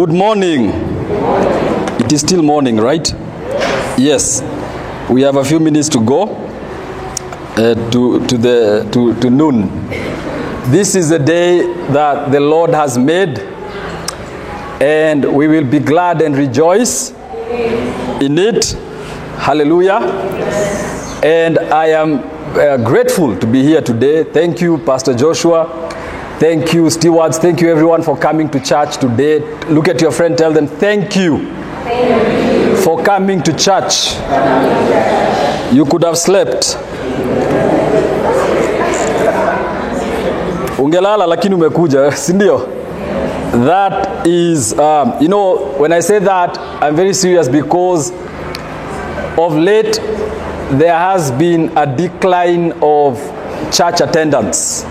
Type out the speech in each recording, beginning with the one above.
Good morning. It is still morning, right? Yes. We have a few minutes to go uh, to, to, the, to, to noon. This is the day that the Lord has made, and we will be glad and rejoice in it. Hallelujah. And I am uh, grateful to be here today. Thank you, Pastor Joshua. Thank you, stewards. Thank you, everyone, for coming to church today. Look at your friend, tell them, Thank you, for coming to church. You could have slept. Ungelala lakini umekuja, si ndio? That is, um, you know, when I say that, I'm very serious because of late there has been a decline of church attendance.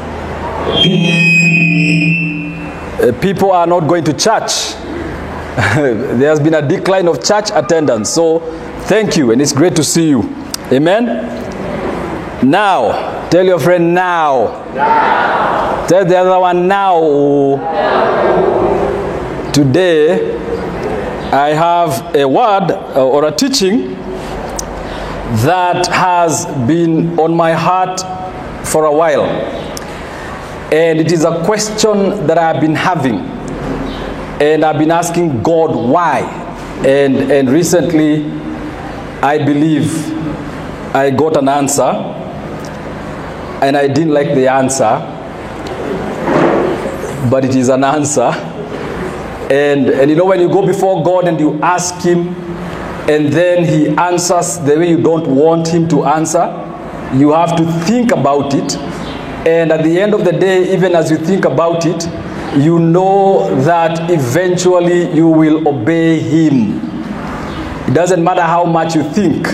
Uh, people are not going to church. there has been a decline of church attendance. So, thank you, and it's great to see you. Amen. Now, tell your friend now. now. Tell the other one now. Today, I have a word uh, or a teaching that has been on my heart for a while. And it is a question that I've been having. And I've been asking God why. And, and recently, I believe I got an answer. And I didn't like the answer. But it is an answer. And, and you know, when you go before God and you ask Him, and then He answers the way you don't want Him to answer, you have to think about it and at the end of the day, even as you think about it, you know that eventually you will obey Him. It doesn't matter how much you think.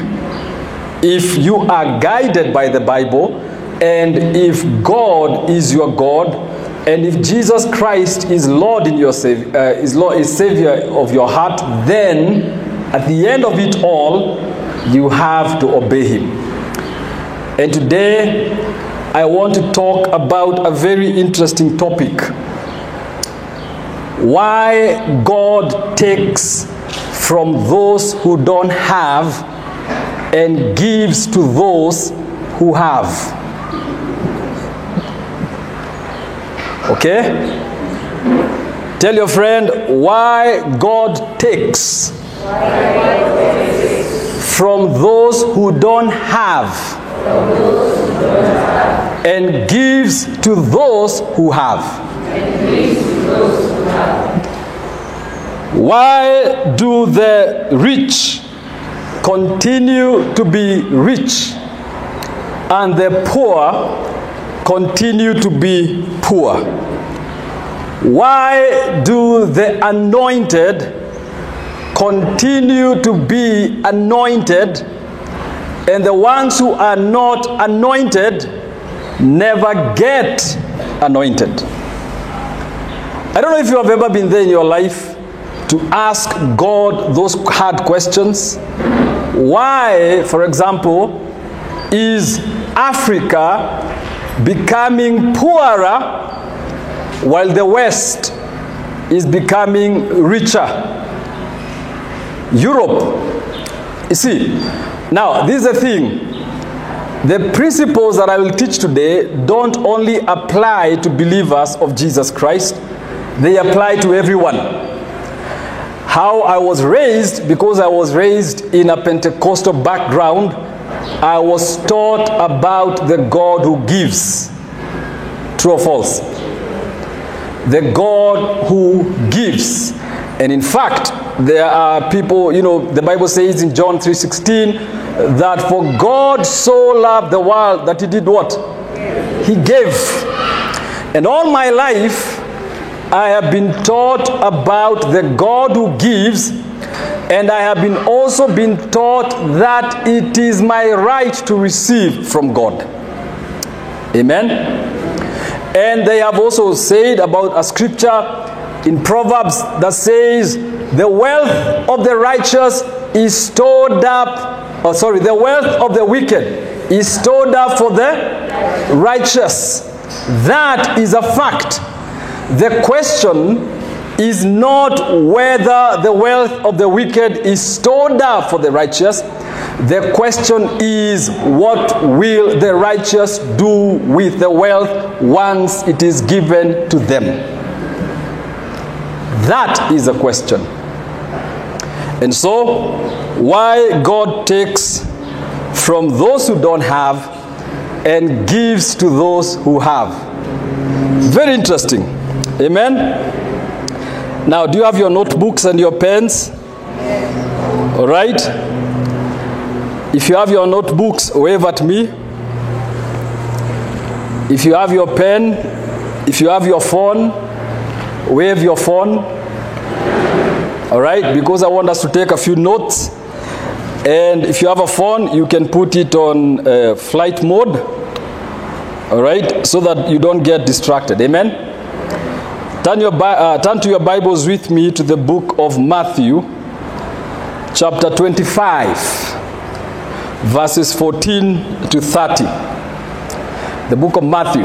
If you are guided by the Bible, and if God is your God, and if Jesus Christ is Lord in your sav- uh, is Lord is Savior of your heart, then at the end of it all, you have to obey Him. And today, I want to talk about a very interesting topic. Why God takes from those who don't have and gives to those who have. Okay? Tell your friend why God takes from those who don't have and gives to those who have. Why do the rich continue to be rich and the poor continue to be poor? Why do the anointed continue to be anointed and the ones who are not anointed never get anointed. I don't know if you have ever been there in your life to ask God those hard questions. Why, for example, is Africa becoming poorer while the West is becoming richer? Europe, you see, now this is the thing the principles that I will teach today don't only apply to believers of Jesus Christ, they apply to everyone. How I was raised, because I was raised in a Pentecostal background, I was taught about the God who gives. True or false? The God who gives. And in fact, there are people, you know, the Bible says in John 3:16 that for God so loved the world that he did what? He gave. And all my life I have been taught about the God who gives and I have been also been taught that it is my right to receive from God. Amen. And they have also said about a scripture in Proverbs that says the wealth of the righteous is stored up, oh sorry, the wealth of the wicked is stored up for the righteous. That is a fact. The question is not whether the wealth of the wicked is stored up for the righteous. The question is, what will the righteous do with the wealth once it is given to them? That is a question. And so, why God takes from those who don't have and gives to those who have. Very interesting. Amen. Now, do you have your notebooks and your pens? All right. If you have your notebooks, wave at me. If you have your pen, if you have your phone, wave your phone. All right, because I want us to take a few notes. And if you have a phone, you can put it on uh, flight mode. All right, so that you don't get distracted. Amen. Turn, your, uh, turn to your Bibles with me to the book of Matthew, chapter 25, verses 14 to 30. The book of Matthew.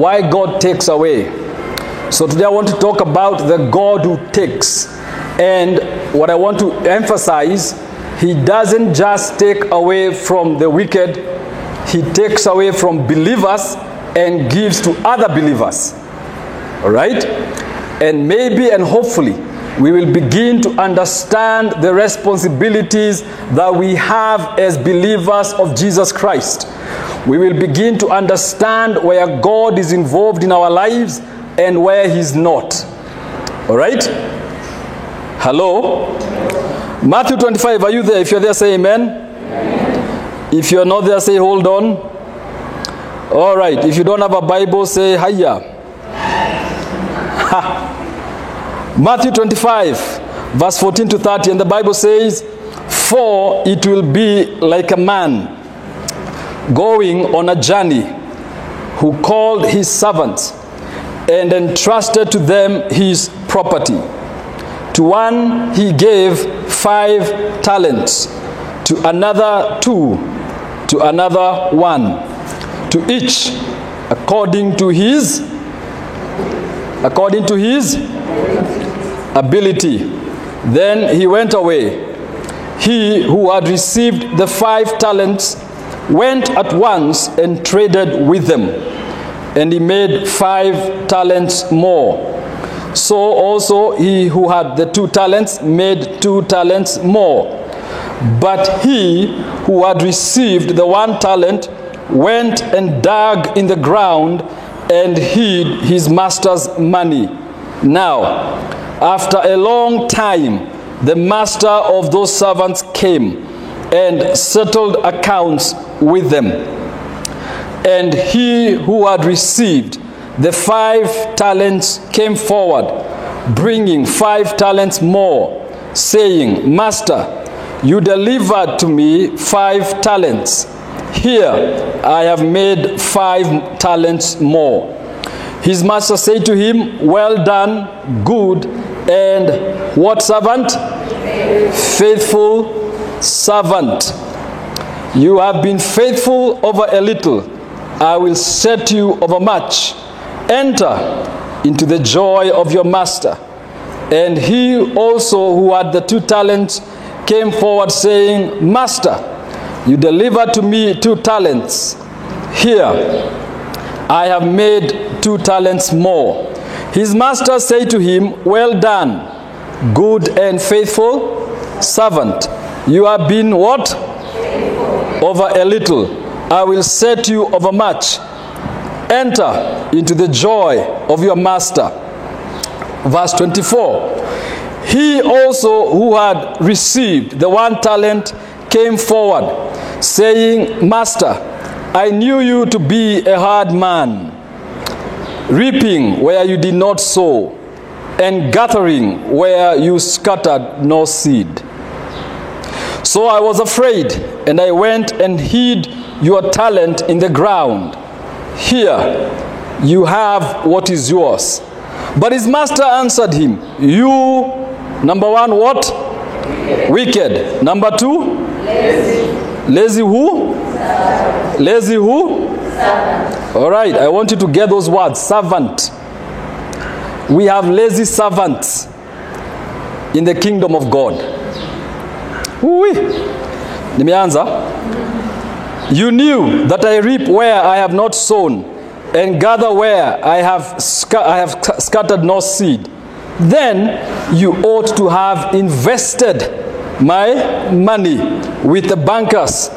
Why God takes away. So today I want to talk about the God who takes. And what I want to emphasize, He doesn't just take away from the wicked, He takes away from believers and gives to other believers. All right? And maybe and hopefully we will begin to understand the responsibilities that we have as believers of Jesus Christ. We will begin to understand where God is involved in our lives and where He's not. All right? Hello? Matthew 25, are you there? If you're there, say amen. If you're not there, say hold on. All right. If you don't have a Bible, say hiya. Ha. Matthew 25, verse 14 to 30, and the Bible says, For it will be like a man going on a journey who called his servants and entrusted to them his property. To one he gave five talents, to another two, to another one, to each according to his according to his ability. Then he went away. He who had received the five talents went at once and traded with them, and he made five talents more. So also he who had the two talents made two talents more. But he who had received the one talent went and dug in the ground and hid his master's money. Now, after a long time, the master of those servants came and settled accounts with them. And he who had received the five talents came forward, bringing five talents more, saying, Master, you delivered to me five talents. Here I have made five talents more. His master said to him, Well done, good and what servant? Faithful servant. You have been faithful over a little. I will set you over much. Enter into the joy of your master. And he also, who had the two talents, came forward saying, Master, you delivered to me two talents. Here, I have made two talents more. His master said to him, Well done, good and faithful servant. You have been what? Over a little. I will set you over much. Enter into the joy of your master. Verse 24. He also who had received the one talent came forward, saying, Master, I knew you to be a hard man, reaping where you did not sow, and gathering where you scattered no seed. So I was afraid, and I went and hid your talent in the ground. Here, you have what is yours. But his master answered him, You, number one, what? Wicked. Number two? Lazy. Lazy who? Servant. Lazy who? Servant. All right, I want you to get those words servant. we have lazy servants in the kingdom of God. Ui. Nimeanza. You knew that I reap where I have not sown, and gather where I have, sca- I have sc- scattered no seed. Then you ought to have invested my money with the bankers,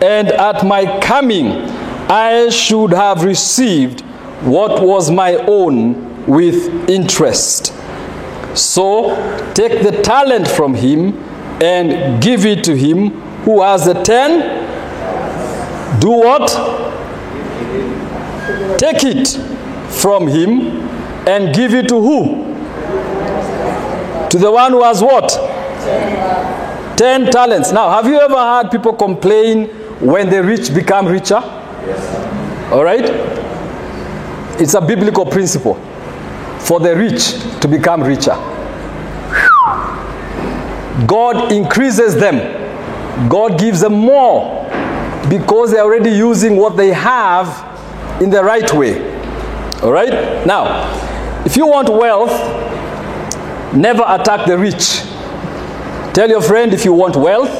and at my coming I should have received what was my own with interest. So take the talent from him and give it to him who has the ten. Do what? Take it from him and give it to who? To the one who has what? Ten talents. Now, have you ever heard people complain when the rich become richer? All right? It's a biblical principle for the rich to become richer. God increases them, God gives them more because they're already using what they have in the right way. All right? Now, if you want wealth, never attack the rich. Tell your friend if you want wealth.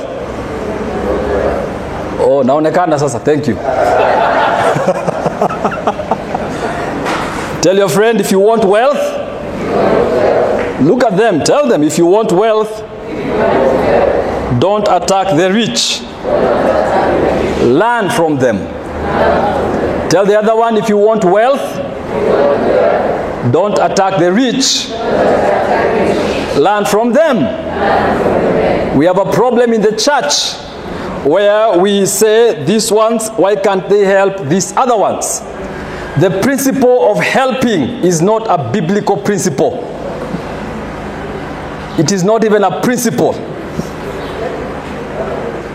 Oh, naonekana sasa. Thank you. Tell your friend if you want wealth. Look at them. Tell them if you want wealth, don't attack the rich. Learn from them. Tell the other one if you want wealth, don't attack the rich. Learn from them. We have a problem in the church where we say these ones, why can't they help these other ones? The principle of helping is not a biblical principle. It is not even a principle.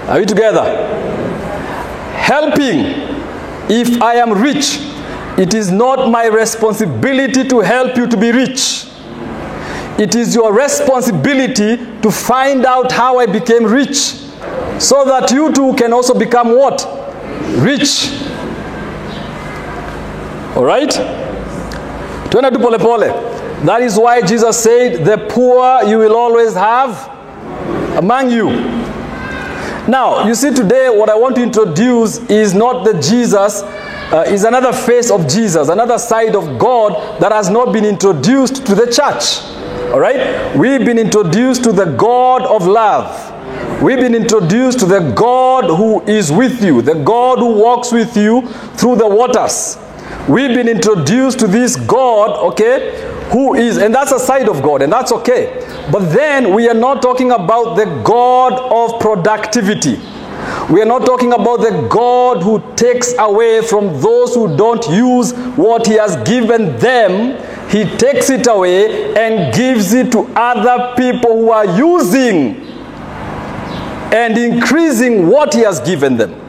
Are we together? Helping, if I am rich, it is not my responsibility to help you to be rich. It is your responsibility to find out how I became rich so that you too can also become what? Rich. All right? Twende tu pole pole. That is why Jesus said, The poor you will always have among you. Now, you see, today what I want to introduce is not the Jesus, uh, is another face of Jesus, another side of God that has not been introduced to the church. All right? We've been introduced to the God of love. We've been introduced to the God who is with you, the God who walks with you through the waters. We've been introduced to this God, okay, who is, and that's a side of God, and that's okay. But then we are not talking about the God of productivity. We are not talking about the God who takes away from those who don't use what He has given them. He takes it away and gives it to other people who are using and increasing what He has given them.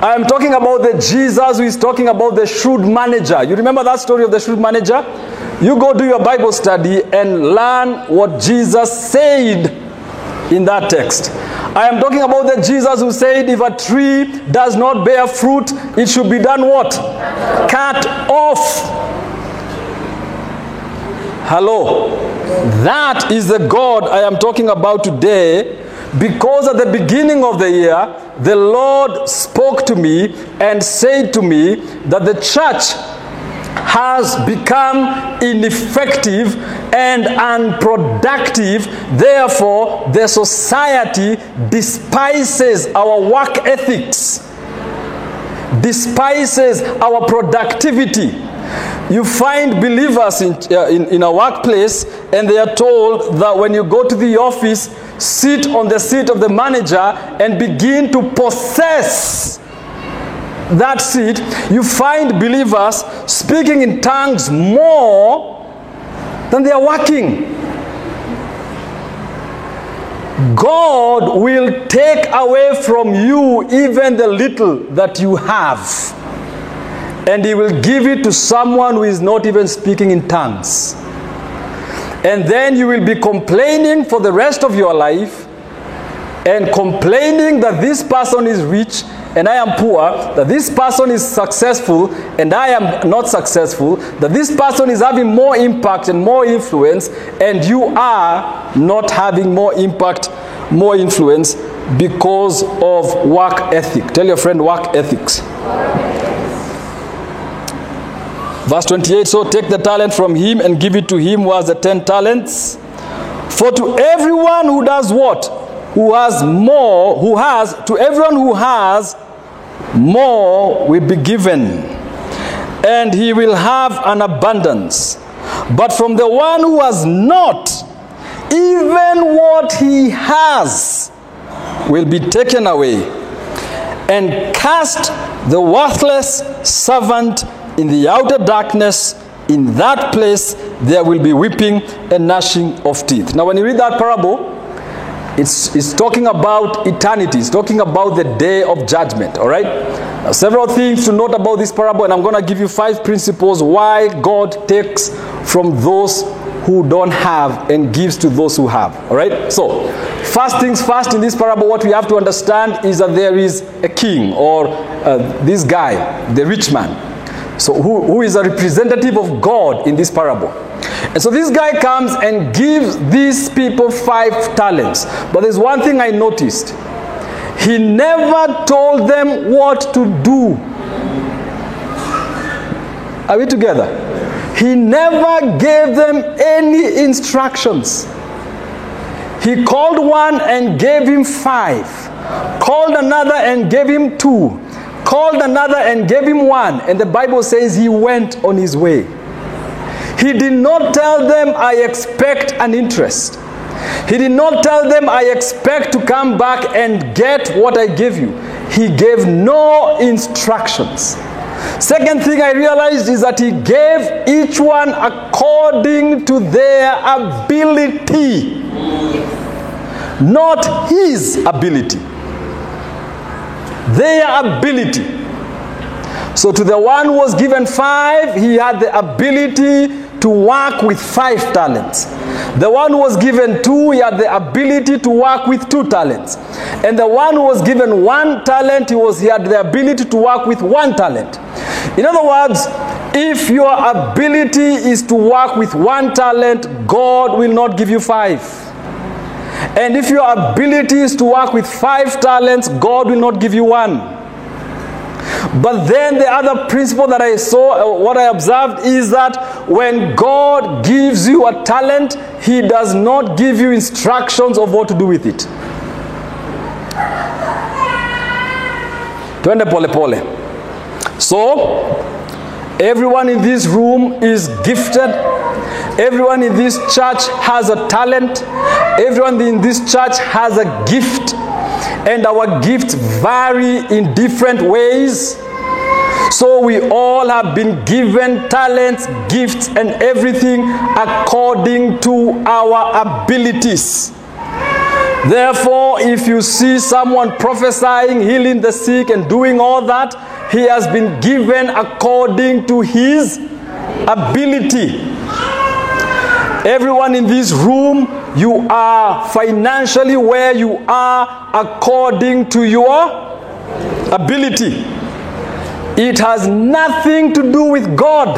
I'm talking about the Jesus who is talking about the shrewd manager. You remember that story of the shrewd manager? You go do your Bible study and learn what Jesus said in that text. I am talking about the Jesus who said if a tree does not bear fruit, it should be done what? Cut off. Hello. That is the God I am talking about today because at the beginning of the year, the Lord spoke to me and said to me that the church has become ineffective and unproductive. Therefore, the society despises our work ethics, despises our productivity. You find believers in, uh, in, in a workplace and they are told that when you go to the office, sit on the seat of the manager and begin to possess that seat. You find believers speaking in tongues more than they are working. God will take away from you even the little that you have and he will give it to someone who is not even speaking in tongues. And then you will be complaining for the rest of your life and complaining that this person is rich and I am poor, that this person is successful and I am not successful, that this person is having more impact and more influence, and you are not having more impact, more influence because of work ethic. Tell your friend work ethics. Verse 28 So take the talent from him and give it to him who has the ten talents. For to everyone who does what? Who has more, who has, to everyone who has, more will be given, and he will have an abundance. But from the one who has not, even what he has will be taken away, and cast the worthless servant in the outer darkness. In that place there will be weeping and gnashing of teeth. Now, when you read that parable, it's, it's talking about eternity. It's talking about the day of judgment. All right. Now, several things to note about this parable, and I'm going to give you five principles why God takes from those who don't have and gives to those who have. All right. So, first things first in this parable, what we have to understand is that there is a king or uh, this guy, the rich man. So, who, who is a representative of God in this parable? And so this guy comes and gives these people five talents. But there's one thing I noticed he never told them what to do. Are we together? He never gave them any instructions. He called one and gave him five, called another and gave him two, called another and gave him one, and the Bible says he went on his way. He did not tell them, I expect an interest. He did not tell them, I expect to come back and get what I give you. He gave no instructions. Second thing I realized is that he gave each one according to their ability, not his ability their ability. So, to the one who was given five, he had the ability to work with five talents. The one who was given two, he had the ability to work with two talents. And the one who was given one talent, he, was, he had the ability to work with one talent. In other words, if your ability is to work with one talent, God will not give you five. And if your ability is to work with five talents, God will not give you one. But then the other principle that I saw, uh, what I observed is that when God gives you a talent, He does not give you instructions of what to do with it. Twende pole pole. So, everyone in this room is gifted Everyone in this church has a talent. Everyone in this church has a gift. And our gifts vary in different ways. So we all have been given talents, gifts, and everything according to our abilities. Therefore, if you see someone prophesying, healing the sick, and doing all that, he has been given according to his ability. Everyone in this room, you are financially where you are according to your ability. It has nothing to do with God.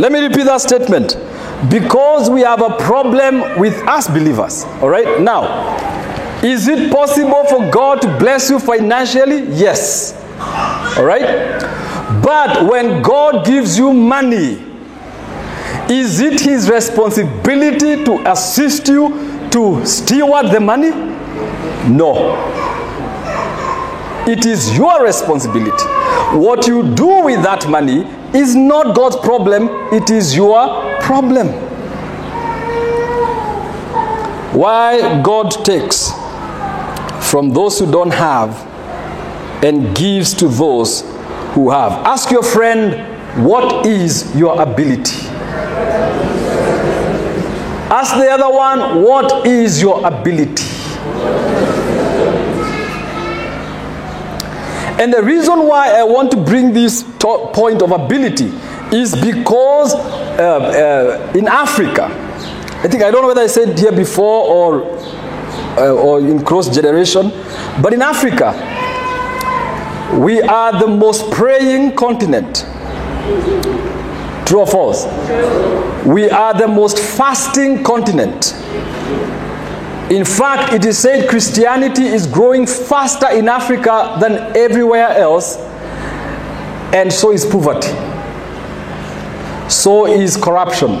Let me repeat that statement. Because we have a problem with us believers. All right? Now, is it possible for God to bless you financially? Yes. All right? But when God gives you money, is it his responsibility to assist you to steward the money? No. It is your responsibility. What you do with that money is not God's problem, it is your problem. Why God takes from those who don't have and gives to those who have. Ask your friend, what is your ability? Ask the other one, what is your ability? And the reason why I want to bring this point of ability is because uh, uh, in Africa, I think I don't know whether I said here before or uh, or in cross generation. But in Africa, we are the most praying continent. True or false? We are the most fasting continent. In fact, it is said Christianity is growing faster in Africa than everywhere else, and so is poverty. So is corruption.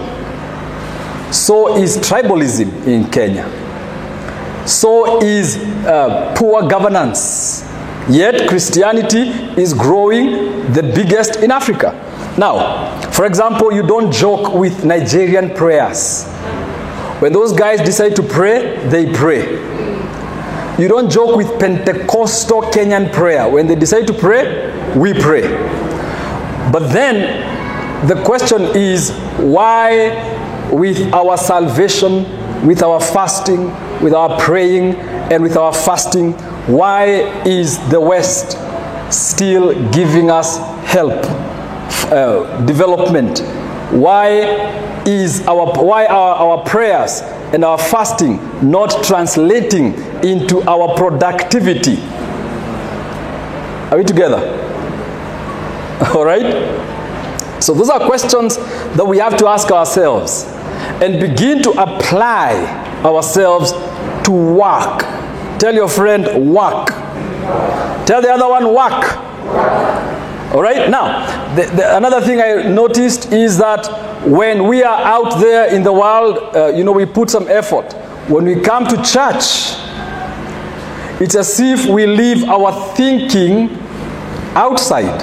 So is tribalism in Kenya. So is uh, poor governance. Yet Christianity is growing the biggest in Africa. Now, for example, you don't joke with Nigerian prayers. When those guys decide to pray, they pray. You don't joke with Pentecostal Kenyan prayer. When they decide to pray, we pray. But then the question is why, with our salvation, with our fasting, with our praying, and with our fasting, why is the West still giving us help, uh, development? Why is our why are our prayers and our fasting not translating into our productivity? Are we together? All right? So those are questions that we have to ask ourselves and begin to apply ourselves to work. Tell your friend, work. Tell the other one, work. All right? Now, the, the, another thing I noticed is that when we are out there in the world, uh, you know, we put some effort. When we come to church, it's as if we leave our thinking outside.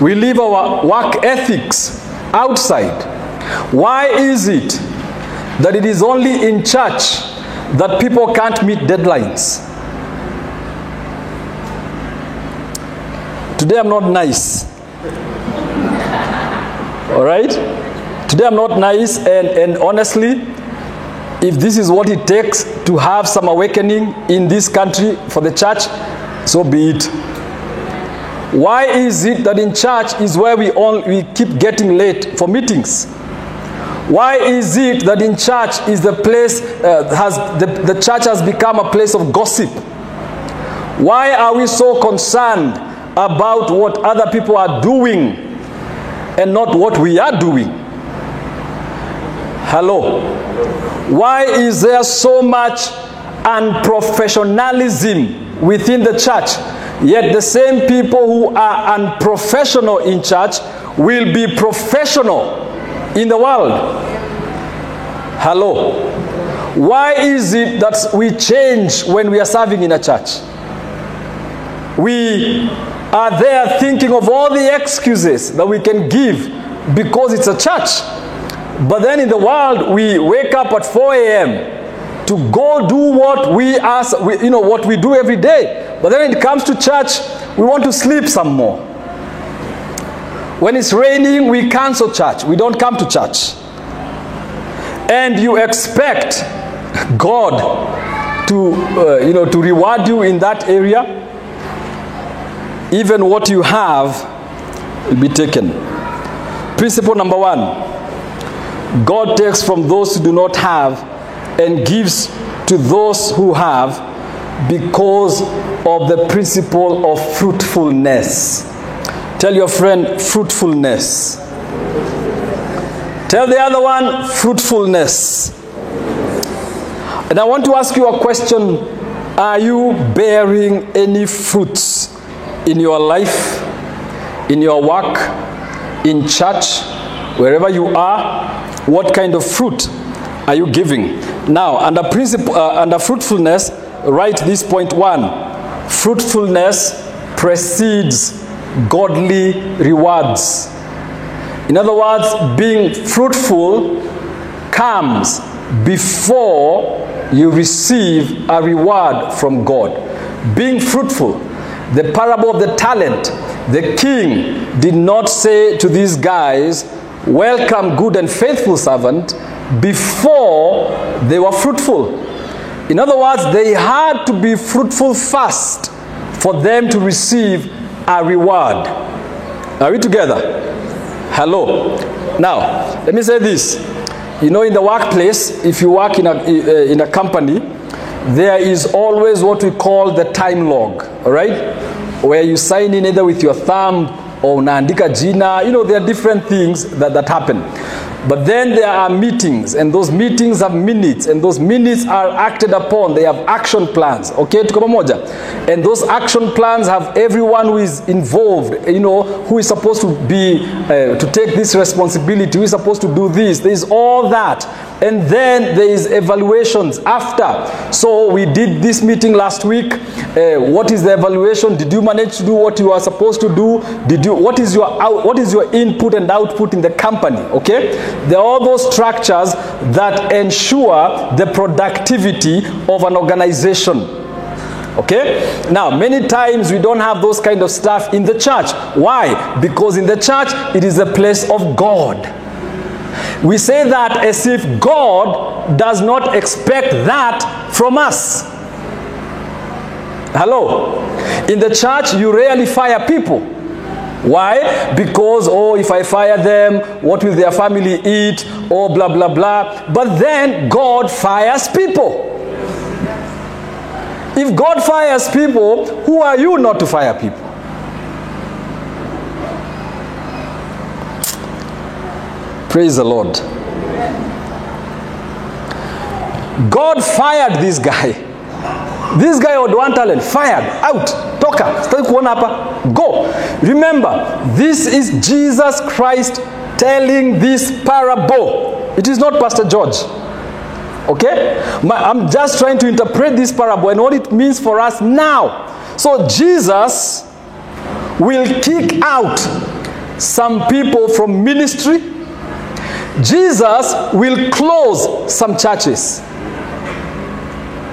We leave our work ethics outside. Why is it that it is only in church that people can't meet deadlines? Today I'm not nice. All right? Today I'm not nice, and, and honestly, if this is what it takes to have some awakening in this country for the church, so be it. Why is it that in church is where we all we keep getting late for meetings? Why is it that in church is the place uh, has the, the church has become a place of gossip? Why are we so concerned about what other people are doing and not what we are doing? Hello. Why is there so much unprofessionalism within the church? Yet the same people who are unprofessional in church will be professional in the world. Hello. Why is it that we change when we are serving in a church? We are there thinking of all the excuses that we can give because it's a church. But then in the world, we wake up at 4 a.m. to go do what we ask, we, you know, what we do every day. But then when it comes to church, we want to sleep some more. When it's raining, we cancel church. We don't come to church. And you expect God to, uh, you know, to reward you in that area. Even what you have will be taken. Principle number one God takes from those who do not have and gives to those who have because of the principle of fruitfulness. Tell your friend, fruitfulness. Tell the other one, fruitfulness. And I want to ask you a question Are you bearing any fruits in your life, in your work, in church, wherever you are? What kind of fruit are you giving? Now, under principle, uh, under fruitfulness, write this point one: fruitfulness precedes godly rewards. In other words, being fruitful comes before you receive a reward from God. Being fruitful, the parable of the talent, the king did not say to these guys, Welcome, good and faithful servant, before they were fruitful. In other words, they had to be fruitful first for them to receive a reward. Are we together? Hello. Now, let me say this. You know, in the workplace, if you work in a, in a company, there is always what we call the time log, right? Where you sign in either with your thumb or unaandika jina. You know, there are different things that, that happen. But then there are meetings, and those meetings have minutes, and those minutes are acted upon. They have action plans. Okay, tuko pamoja? And those action plans have everyone who is involved, you know, who is supposed to be, uh, to take this responsibility, who is supposed to do this. There is all that. And then there is evaluations after. So we did this meeting last week. Uh, what is the evaluation? Did you manage to do what you are supposed to do? Did you? What is your out, what is your input and output in the company? Okay, there are all those structures that ensure the productivity of an organization. Okay? Now, many times we don't have those kind of stuff in the church. Why? Because in the church, it is a place of God. We say that as if God does not expect that from us. Hello? In the church, you rarely fire people. Why? Because, oh, if I fire them, what will their family eat? Oh, blah, blah, blah. But then God fires people. If God fires people, who are you not to fire people? Praise the Lord. God fired this guy. This guy had one talent, fired, out, sitaki kuona hapa, go. Remember, this is Jesus Christ telling this parable. It is not Pastor George. Okay? I'm just trying to interpret this parable and what it means for us now. So Jesus will kick out some people from ministry. Jesus will close some churches.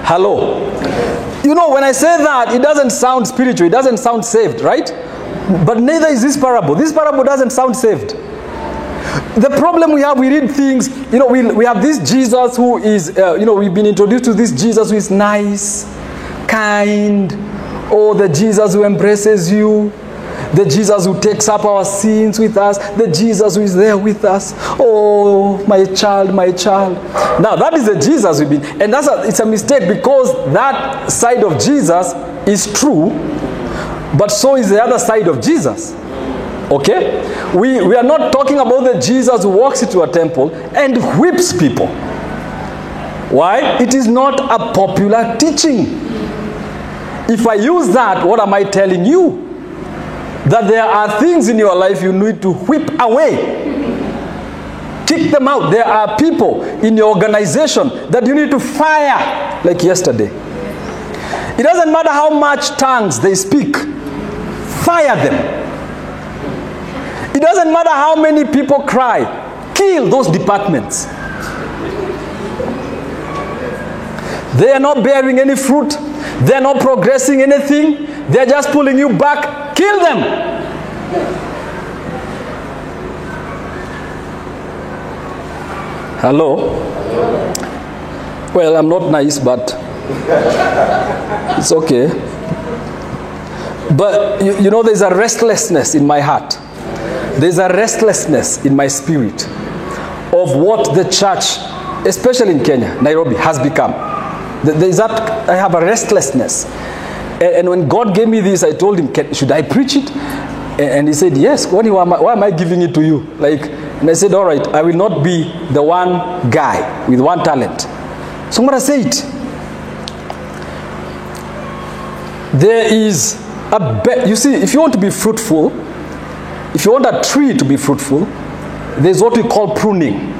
Hello. You know, when I say that, it doesn't sound spiritual, it doesn't sound saved, right? But neither is this parable. This parable doesn't sound saved. The problem we have, we read things, you know, we, we have this Jesus who is, uh, you know, we've been introduced to this Jesus who is nice, kind, or the Jesus who embraces you, the Jesus who takes up our sins with us, the Jesus who is there with us. Oh, my child, my child. Now, that is the Jesus we've been, and that's a, it's a mistake because that side of Jesus is true, but so is the other side of Jesus. Okay? We, we are not talking about the Jesus who walks into a temple and whips people. Why? It is not a popular teaching. If I use that, what am I telling you? That there are things in your life you need to whip away. Kick them out. There are people in your organization that you need to fire, like yesterday. It doesn't matter how much tongues they speak, fire them. It doesn't matter how many people cry, kill those departments. They are not bearing any fruit, they are not progressing anything, they are just pulling you back. Kill them. Hello? Well, I'm not nice, but it's okay. But you, you know, there's a restlessness in my heart. There's a restlessness in my spirit of what the church, especially in Kenya, Nairobi, has become. There's that, I have a restlessness. And, when God gave me this, I told him, should I preach it? And, he said, yes. Why am, I, why am I giving it to you? Like, and I said, all right, I will not be the one guy with one talent. So to say it. There is a, you see, if you want to be fruitful, if you want a tree to be fruitful, there's what we call pruning.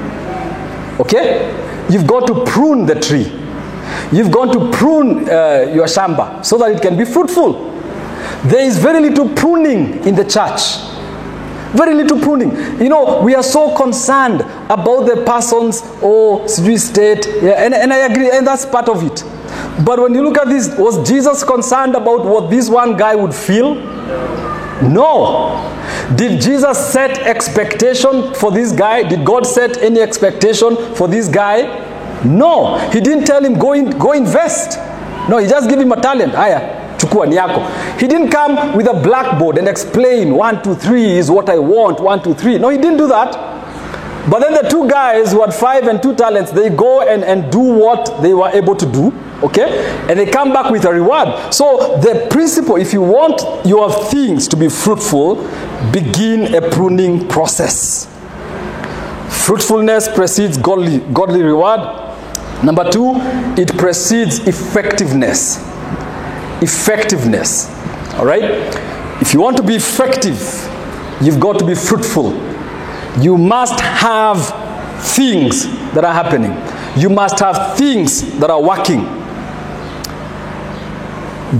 Okay? You've got to prune the tree. You've gone to prune uh, your shamba so that it can be fruitful. There is very little pruning in the church. Very little pruning. You know, we are so concerned about the person's or oh, state, yeah, and, and I agree, and that's part of it. But when you look at this, was Jesus concerned about what this one guy would feel? No. Did Jesus set expectation for this guy? Did God set any expectation for this guy? No. He didn't tell him go in, go invest. No, he just gave him a talent. Aya, chukua ni yako. He didn't come with a blackboard and explain one, two, three is what I want. One, two, three. No, he didn't do that. But then the two guys who had five and two talents, they go and, and do what they were able to do. Okay? And they come back with a reward. So the principle, if you want your things to be fruitful, begin a pruning process. Fruitfulness precedes godly, godly reward. Number two, it precedes effectiveness. Effectiveness. All right? If you want to be effective, you've got to be fruitful. You must have things that are happening. You must have things that are working.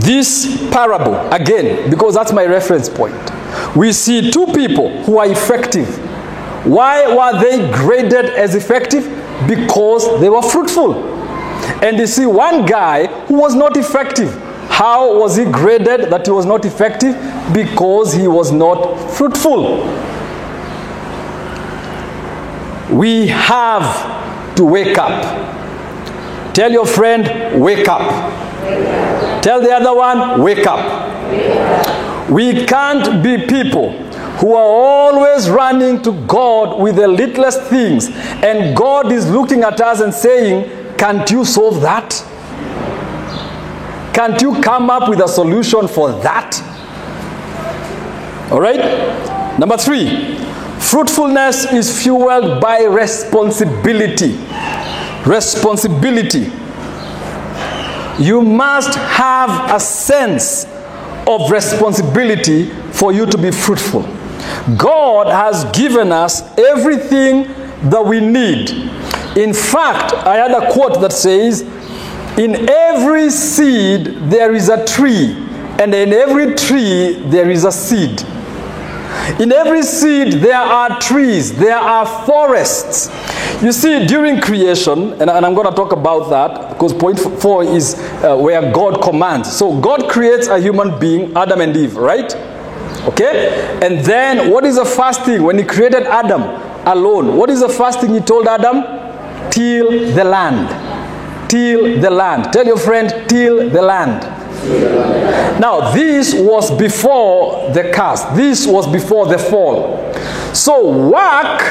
This parable, again, because that's my reference point, we see two people who are effective. Why were they graded as effective? Because they were fruitful. And you see one guy who was not effective. How was he graded that he was not effective? Because he was not fruitful. We have to wake up. Tell your friend, wake up. Tell the other one, wake up. We can't be people who are always running to God with the littlest things, and God is looking at us and saying, Can't you solve that? Can't you come up with a solution for that? All right? Number three, fruitfulness is fueled by responsibility. Responsibility. You must have a sense of responsibility for you to be fruitful. God has given us everything that we need. In fact, I had a quote that says, In every seed there is a tree, and in every tree there is a seed. In every seed there are trees, there are forests. You see, during creation, and, and I'm going to talk about that because four is uh, where God commands. So God creates a human being, Adam and Eve, right? Okay? And then what is the first thing when he created Adam alone? What is the first thing he told Adam? Till the land. Till the land. Tell your friend, till the land. Now, this was before the curse. This was before the fall. So, work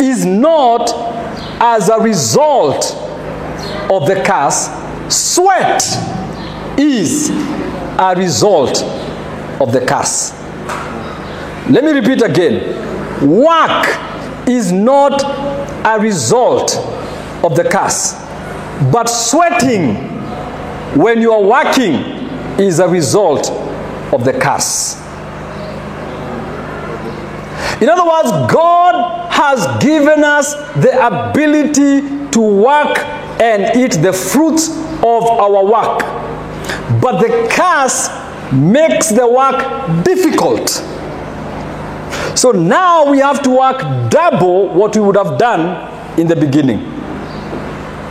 is not as a result of the curse. Sweat is a result of the curse. Let me repeat again. Work is not a result of the curse, but sweating when you are working is a result of the curse. In other words, God has given us the ability to work and eat the fruits of our work. But the curse makes the work difficult. So now we have to work double what we would have done in the beginning.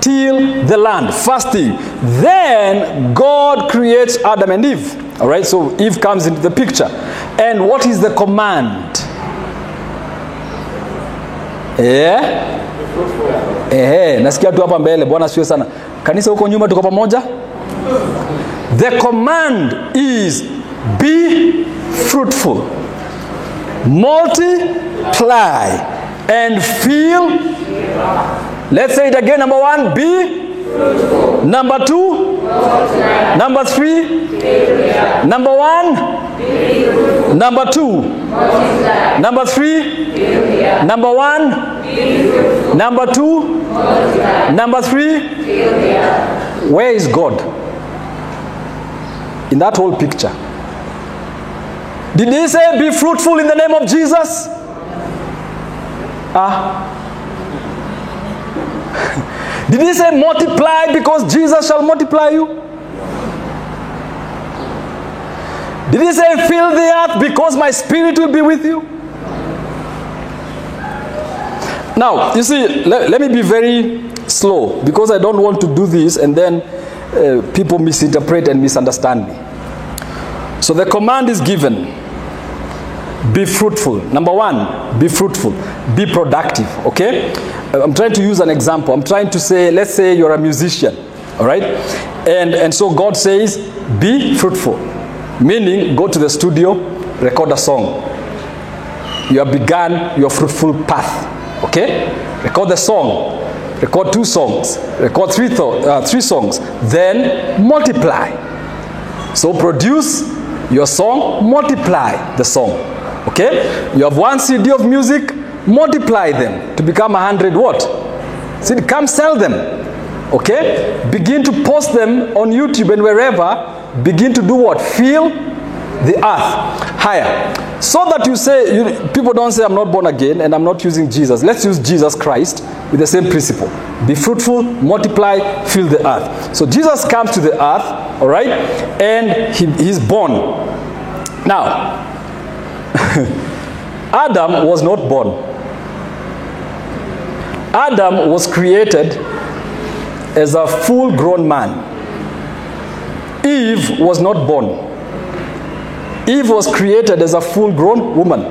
Till the land, fasting. Then God creates Adam and Eve. All right, so Eve comes into the picture. And what is the command? Eh? Ehe, nasikia tu hapa mbele. Bwana asifiwe sana. Kanisa huko nyuma tuko pamoja? The command is be fruitful, multiply, and fill. Let's say it again. Number one, be. Fruitful. Number two, Multiply. number three, number one, number two, Multiply. number three, number one, number two, number three. Where is God? In that whole picture. Did he say, Be fruitful in the name of Jesus? Ah. Did he say, Multiply because Jesus shall multiply you? Did he say, Fill the earth because my spirit will be with you? Now, you see, let, let me be very slow because I don't want to do this and then uh, people misinterpret and misunderstand me. So the command is given be fruitful. Number one, be fruitful, be productive. Okay? I'm trying to use an example. I'm trying to say, let's say you're a musician, all right? And, and so God says, be fruitful, meaning go to the studio, record a song. You have begun your fruitful path, okay? Record the song. record two songs, record three, th- uh, three songs, then multiply. So produce your song, multiply the song. Okay? You have one CD of music, multiply them to become a hundred what? See, come sell them. Okay? Begin to post them on YouTube and wherever. Begin to do what? Fill the earth higher. So that you say, you, people don't say, I'm not born again and I'm not using Jesus. Let's use Jesus Christ with the same principle. Be fruitful, multiply, fill the earth. So Jesus comes to the earth, all right, and he, he's born. Now, Adam was not born. Adam was created as a full grown man. Eve was not born. Eve was created as a full grown woman.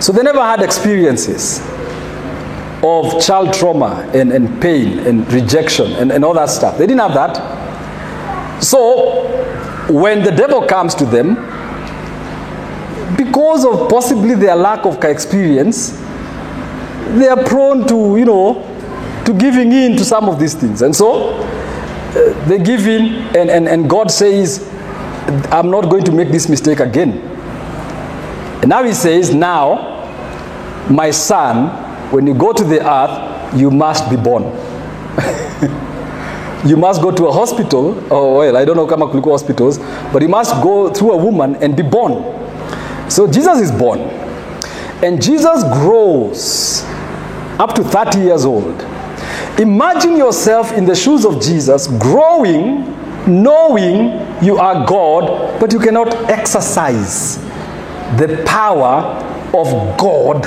So they never had experiences of child trauma and, and pain and rejection and, and all that stuff. They didn't have that. So when the devil comes to them, because of possibly their lack of experience, they are prone to, you know, to giving in to some of these things. And so uh, they give in, and, and, and God says, I'm not going to make this mistake again. And now He says, Now, my son, when you go to the earth, you must be born. you must go to a hospital, oh well, I don't know kama kuliko hospitals, but you must go through a woman and be born. So Jesus is born. And Jesus grows up to 30 years old. Imagine yourself in the shoes of Jesus, growing, knowing you are God, but you cannot exercise the power of God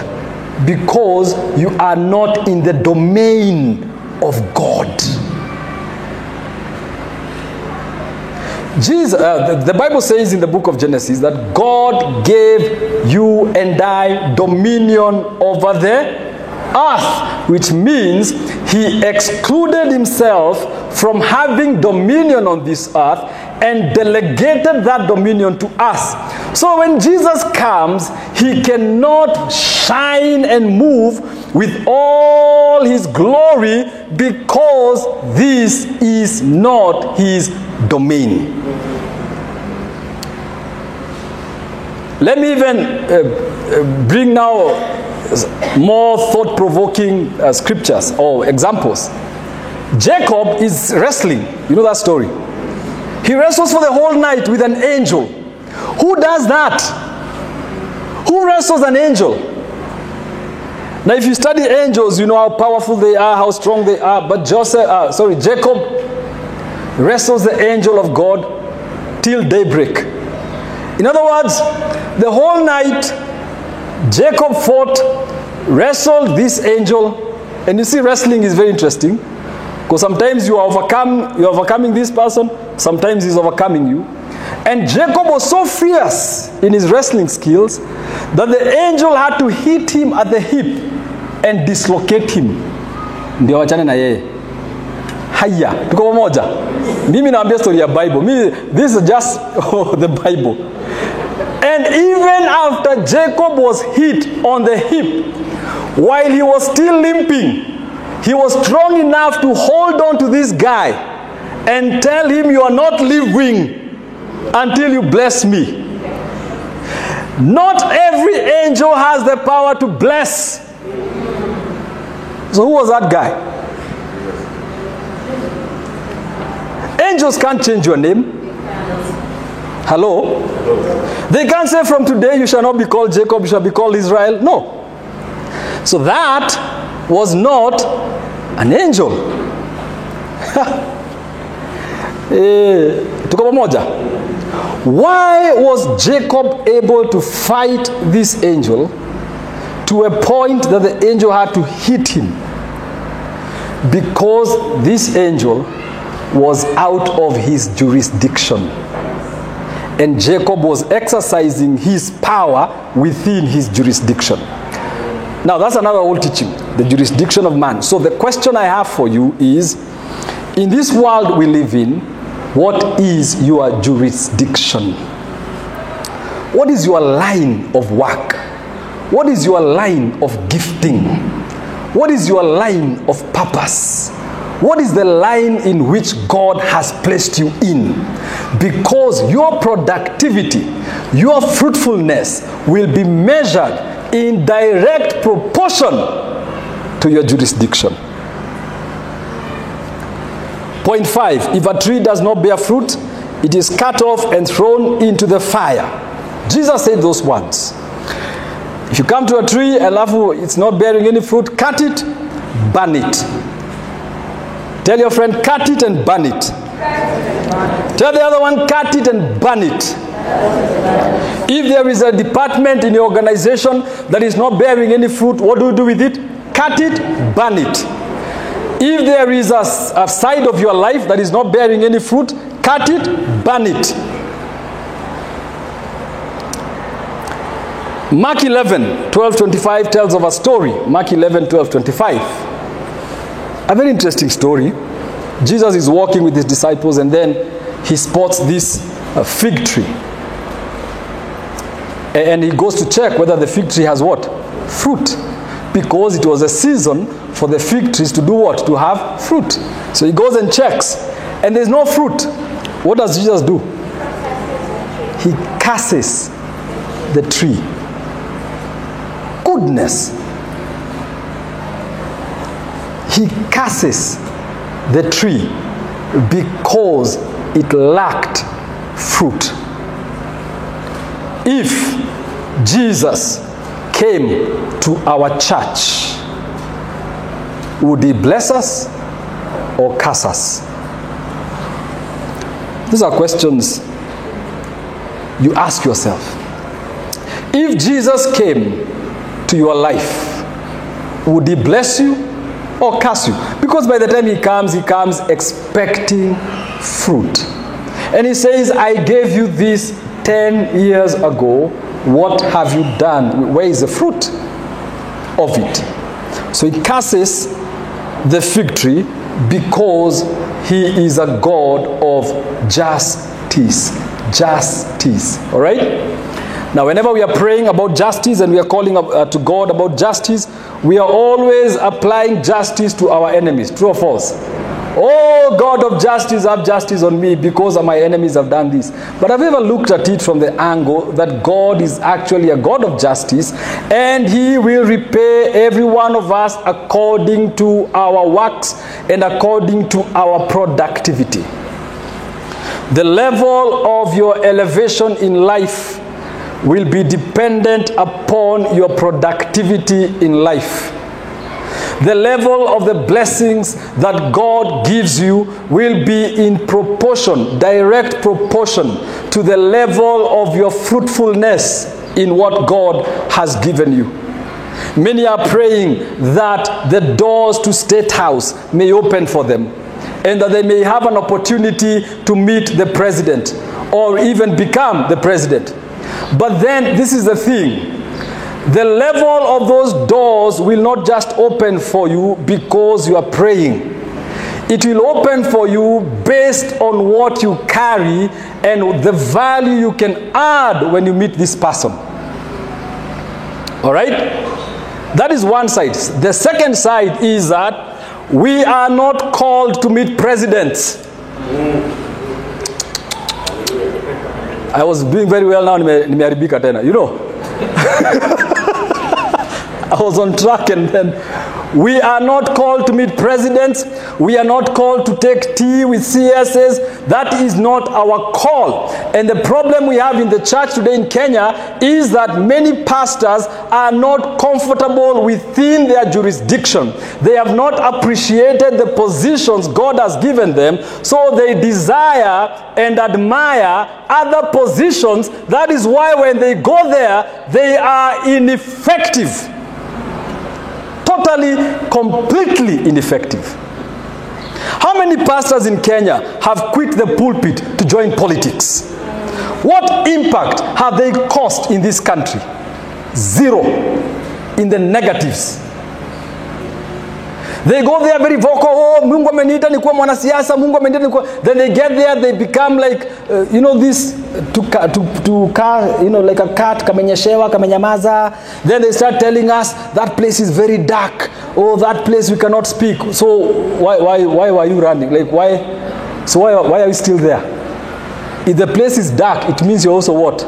because you are not in the domain of God. Jesus, uh, the, the Bible says in the book of Genesis that God gave you and I dominion over the earth, which means he excluded himself from having dominion on this earth and delegated that dominion to us. So when Jesus comes, he cannot shine and move with all his glory because this is not his domain. Let me even uh, uh, bring now more thought provoking uh, scriptures or examples. Jacob is wrestling. You know that story. He wrestles for the whole night with an angel. Who does that? Who wrestles an angel? Now, if you study angels, you know how powerful they are, how strong they are. But Joseph, uh, sorry, Jacob wrestles the angel of God till daybreak. In other words, the whole night, Jacob fought, wrestled this angel, and you see, wrestling is very interesting because sometimes you are overcome, you are overcoming this person, sometimes he's overcoming you. And Jacob was so fierce in his wrestling skills that the angel had to hit him at the hip and dislocate him. Ndio wachane na yeye. Haya, tuko pamoja. Mimi naambia story ya Bible. Mimi, this is just oh, the Bible. And even after Jacob was hit on the hip, while he was still limping, he was strong enough to hold on to this guy and tell him, You are not living until you bless me. Not every angel has the power to bless. So, who was that guy? Angels can't change your name. Hello? They can't say from today you shall not be called Jacob, you shall be called Israel. No. So that was not an angel. eh? Why was Jacob able to fight this angel to a point that the angel had to hit him? Because this angel was out of his jurisdiction. And Jacob was exercising his power within his jurisdiction. Now, that's another old teaching the jurisdiction of man. So, the question I have for you is in this world we live in, what is your jurisdiction? What is your line of work? What is your line of gifting? What is your line of purpose? What is the line in which God has placed you in? Because your productivity, your fruitfulness will be measured in direct proportion to your jurisdiction. Point five if a tree does not bear fruit, it is cut off and thrown into the fire. Jesus said those words. If you come to a tree and love it's not bearing any fruit, cut it, burn it. Tell your friend, cut it and burn it. Tell the other one, cut it and burn it. If there is a department in your organization that is not bearing any fruit, what do you do with it? Cut it, burn it. If there is a, a side of your life that is not bearing any fruit, cut it, burn it. Mark 11, 12, 25 tells of a story. Mark 11, 12, 25. A very interesting story. Jesus is walking with his disciples and then he spots this uh, fig tree. And he goes to check whether the fig tree has what? Fruit. Because it was a season for the fig trees to do what? To have fruit. So he goes and checks. And there's no fruit. What does Jesus do? He curses the tree goodness. He curses the tree because it lacked fruit. If Jesus came to our church, would he bless us or curse us? These are questions you ask yourself. If Jesus came to your life, would he bless you or curse you? Because by the time he comes, he comes expecting fruit. And he says, I gave you this 10 years ago. What have you done? Where is the fruit of it? So he curses the fig tree because he is a God of justice. Justice. All right? Now, whenever we are praying about justice and we are calling uh, to God about justice, we are always applying justice to our enemies. True or false? Oh, God of justice, have justice on me because my enemies have done this. But have you ever looked at it from the angle that God is actually a God of justice and He will repay every one of us according to our works and according to our productivity? The level of your elevation in life will be dependent upon your productivity in life. The level of the blessings that God gives you will be in proportion, direct proportion to the level of your fruitfulness in what God has given you. Many are praying that the doors to State House may open for them and that they may have an opportunity to meet the president or even become the president. But then, this is the thing the level of those doors will not just open for you because you are praying. It will open for you based on what you carry and the value you can add when you meet this person. All right? That is one side. The second side is that we are not called to meet presidents. I was doing very well now nimeharibika tena. You know. I was on track and then we are not called to meet presidents. We are not called to take tea with CSs. That is not our call. And the problem we have in the church today in Kenya is that many pastors are not comfortable within their jurisdiction. They have not appreciated the positions God has given them, so they desire and admire other positions. That is why when they go there, they are ineffective totally, completely ineffective. How many pastors in Kenya have quit the pulpit to join politics? What impact have they caused in this country? Zero. In the negatives. They go there very vocal. Oh, Mungu ameniita nikuwa mwanasiasa. Mungu ameniita nikuwa. Then they get there, they become like, uh, you know, this to to to car, you know, like a cat kamenyeshewa, kamenyamaza. Then they start telling us that place is very dark. Oh, that place we cannot speak. So why why why were you running? Like why? So why why are you still there? If the place is dark, it means you're also what?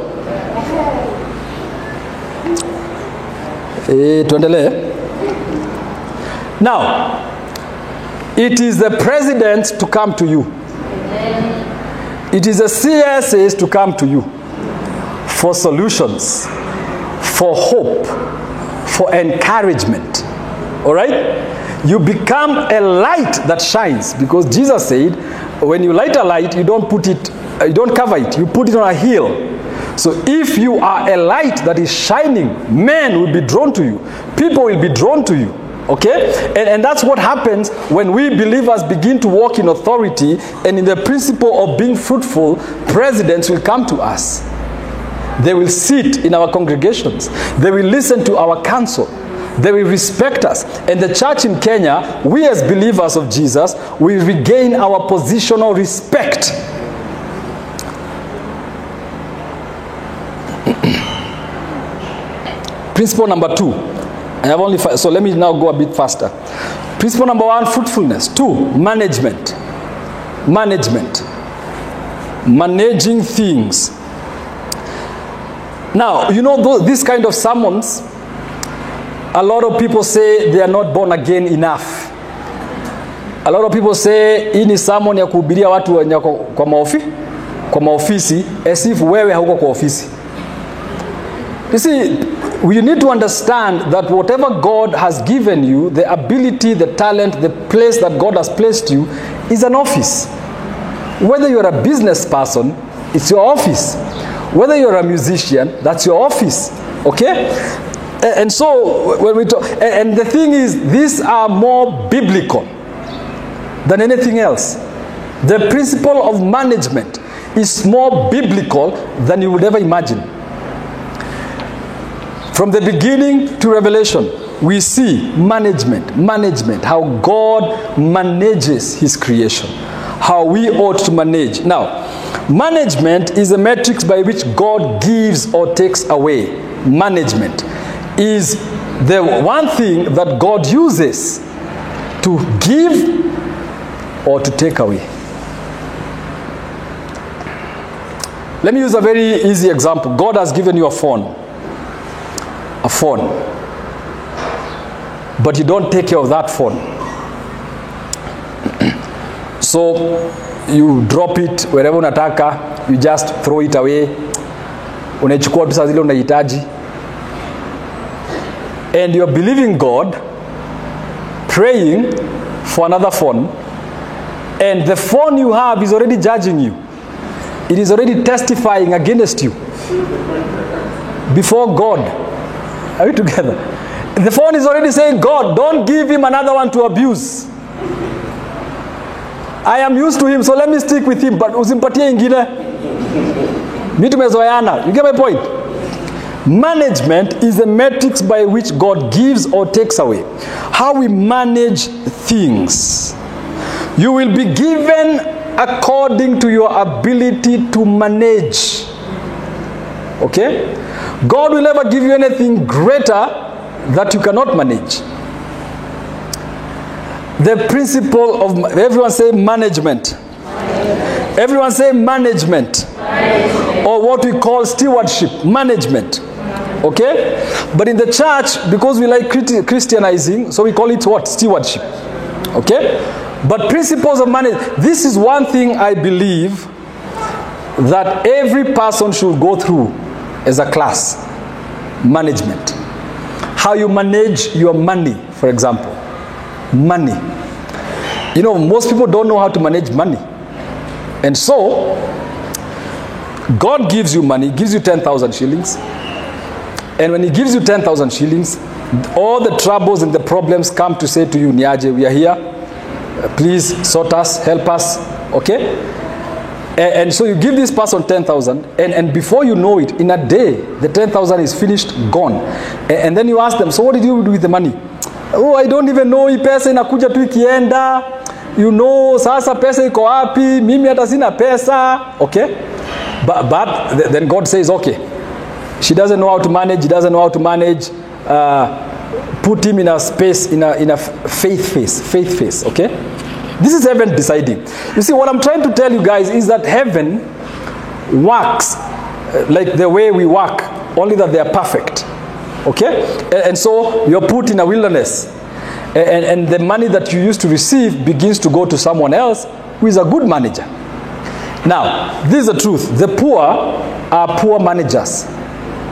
Eh, tuendelee. Now, it is the president to come to you. It is the CSAs to come to you for solutions, for hope, for encouragement. All right? You become a light that shines because Jesus said, when you light a light, you don't put it, uh, you don't cover it, you put it on a hill. So if you are a light that is shining, men will be drawn to you, people will be drawn to you. Okay? And, and that's what happens when we believers begin to walk in authority and in the principle of being fruitful, presidents will come to us. They will sit in our congregations. They will listen to our counsel. They will respect us. And the church in Kenya, we as believers of Jesus, will regain our positional respect. Principle number two. I have only five, so let me now go a bit faster. Principle number one, fruitfulness. Two, management. Management. Managing things. Now, you know, those, this kind of sermons, a lot of people say they are not born again enough. A lot of people say hii ni sermon ya kuhubiria watu wenye kwa maofi, kwa maofisi as if wewe hauko kwa ofisi. You see, we need to understand that whatever God has given you, the ability, the talent, the place that God has placed you, is an office. Whether you're a business person, it's your office. Whether you're a musician, that's your office. Okay? And so, when we talk, and the thing is, these are more biblical than anything else. The principle of management is more biblical than you would ever imagine. From the beginning to Revelation, we see management, management, how God manages His creation, how we ought to manage. Now, management is a matrix by which God gives or takes away. Management is the one thing that God uses to give or to take away. Let me use a very easy example. God has given you a phone a phone. But you don't take care of that phone. So you drop it wherever unataka you just throw it away. Unaichukua tu saa zile unahitaji. And you're believing god praying for another phone and the phone you have is already judging you. It is already testifying against you. Before god Are we together? The phone is already saying, God, don't give him another one to abuse. I am used to him, so let me stick with him, but usimpatie ingine. Mi. You get my point? Management is the matrix by which God gives or takes away. How we manage things. You will be given according to your ability to manage. Okay? God will never give you anything greater that you cannot manage. The principle of everyone say management. Everyone say management. Or what we call stewardship, management. Okay? But in the church, because we like Christianizing, so we call it what? Stewardship. Okay? But principles of management, this is one thing I believe that every person should go through as a class. Management. How you manage your money for example. Money. You know most people don't know how to manage money. And so god gives you money gives you 10000 shillings. And when he gives you 10000 shillings all the troubles and the problems come to say to you niaje we are here. Please sort us help us. Okay and, and so you give this person 10,000, and, and before you know it, in a day, the 10,000 is finished, gone. And, and then you ask them, So what did you do with the money? oh, i don't even know hii pesa inakuja tu ikienda. You know sasa pesa iko wapi? Mimi hata sina pesa. Okay? But, but th- then god says okay. She doesn't know how to manage he doesn't know how to manage uh, put him in a space in a, in a faith face faith face okay this is heaven deciding. You see what i'm trying to tell you guys is that heaven works uh, like the way we work only that they are perfect. Okay? And, so you're put in a wilderness. And, and the money that you used to receive begins to go to someone else who is a good manager. Now this is the truth. The poor are poor managers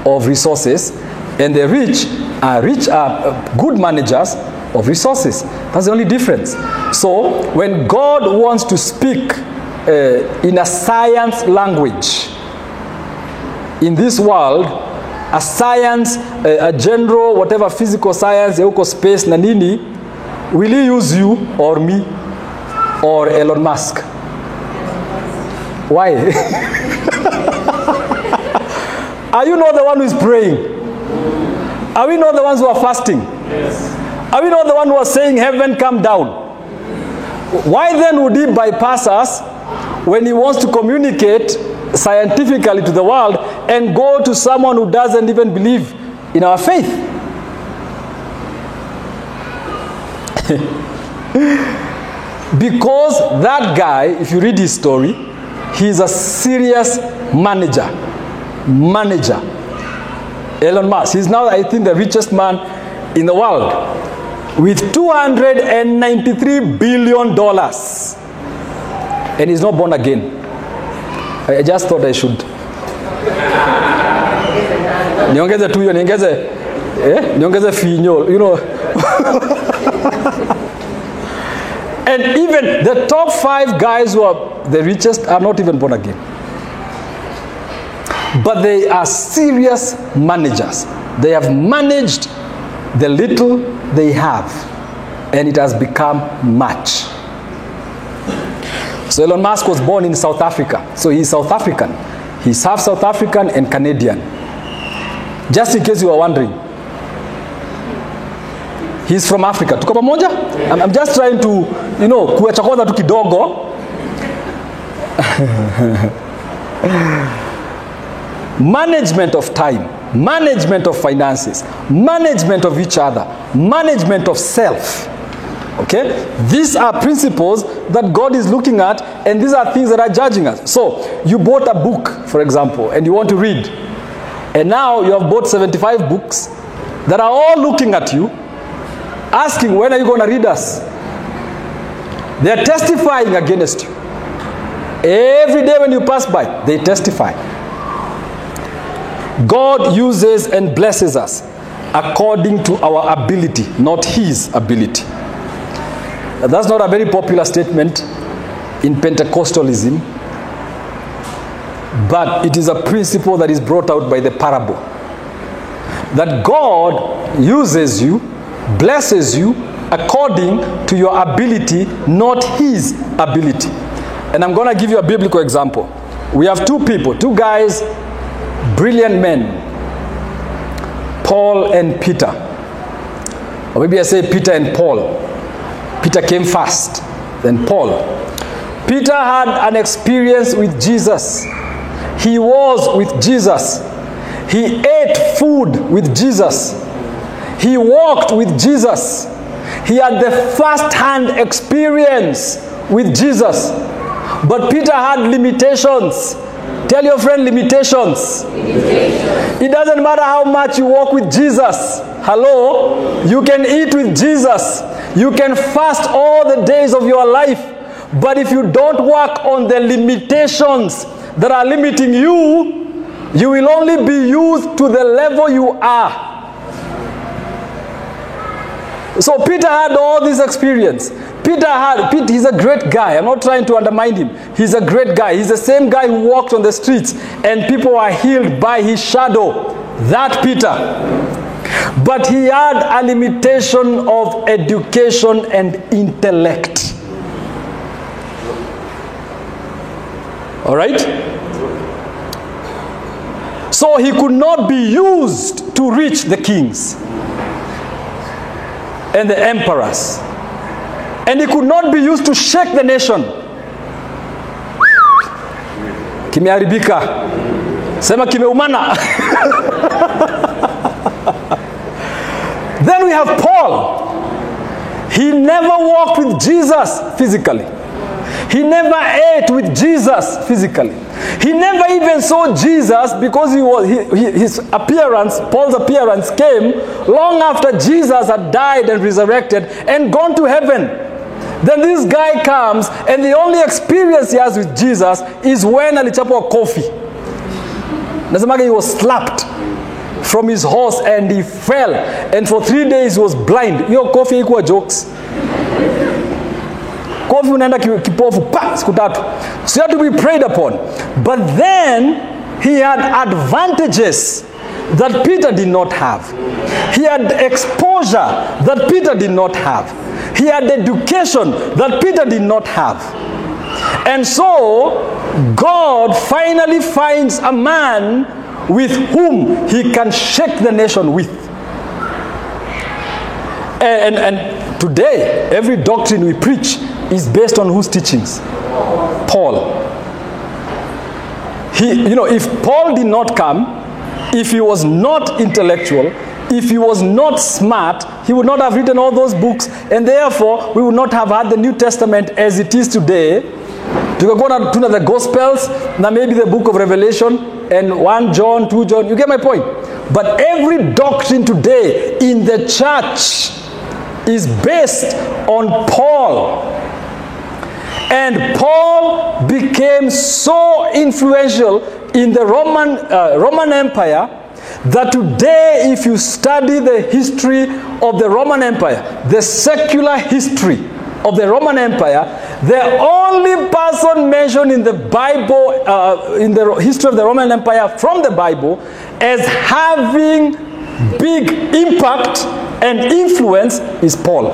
of resources and the rich are rich are uh, good managers of resources. That's the only difference. So when god wants to speak uh, in a science language in this world a science a, a general whatever physical science ya huko space na nini will he use you or me or elon musk? Why? Are you not the one who is praying? Are we not the ones who are fasting are we not the one who are saying heaven come down why then would he bypass us when he wants to communicate scientifically to the world and go to someone who doesn't even believe in our faith? because that guy, if you read his story, he's a serious manager. Manager. Elon Musk. He's now, I think, the richest man in the world with $293 billion. And he's not born again. I I just thought I should. niongeze tu hiyo niongeze eh, niongeze finyo you know and even the top five guys who are the richest are not even born again but they are serious managers they have managed the little they have and it has become much so Elon Musk was born in South Africa. So he's South African. He's half South African and Canadian. Just in case you are wondering. He's from Africa. Tuko pamoja? I'm, I'm just trying to, you know, kuacha kwanza tu kidogo. management of time, management of finances, management of each other, management of self. Okay? These are principles that God is looking at, and these are things that are judging us. So, you bought a book, for example, and you want to read. And now you have bought 75 books that are all looking at you, asking, when are you going to read us? They are testifying against you. Every day when you pass by, they testify. God uses and blesses us according to our ability, not His ability. That's not a very popular statement in Pentecostalism, but it is a principle that is brought out by the parable. That God uses you, blesses you according to your ability, not His ability. And I'm going to give you a biblical example. We have two people, two guys, brilliant men, Paul and Peter. Or maybe I say Peter and Paul. Peter came first, then Paul. Peter had an experience with Jesus. He was with Jesus. He ate food with Jesus. He walked with Jesus. He had the first hand experience with Jesus. But Peter had limitations. Tell your friend limitations. It doesn't matter how much you walk with Jesus. Hello? You can eat with Jesus. You can fast all the days of your life. But if you don't work on the limitations that are limiting you, you will only be used to the level you are. So Peter had all this experience. Peter had, Peter, he's a great guy. I'm not trying to undermine him. He's a great guy. He's the same guy who walked on the streets and people were healed by his shadow. That Peter. But he had a limitation of education and intellect. All right? So he could not be used to reach the kings. and the emperors. And it could not be used to shake the nation. Kimeharibika. Sema kimeumana. then we have Paul. He never walked with Jesus physically. He never ate with Jesus physically. He never even saw Jesus because he was, he- his appearance, Paul's appearance, came long after Jesus had died and resurrected and gone to heaven. Then this guy comes, and the only experience he has with Jesus is when alichapwa coffee. Nasemaga he was slapped from his horse and he fell, and for three days he was blind. Hiyo coffee haikuwa jokes. kofi unaenda ki- kipofu pa siku tatu so you have to be prayed upon but then he had advantages that peter did not have he had exposure that peter did not have he had education that peter did not have and so god finally finds a man with whom he can shake the nation with and, and, and today, every doctrine we preach is based on whose teachings? Paul. He, you know, if Paul did not come, if he was not intellectual, if he was not smart, he would not have written all those books, and therefore we would not have had the New Testament as it is today. Tungekuwa na- tuna the Gospels, na maybe the book of Revelation, and 1 John, 2 John. You get my point? But every doctrine today in the church is based on Paul. And Paul became so influential in the Roman, uh, Roman Empire that today, if you study the history of the Roman Empire, the secular history of the Roman Empire, the only person mentioned in the Bible, uh, in the history of the Roman Empire from the Bible, as having big impact and influence is Paul.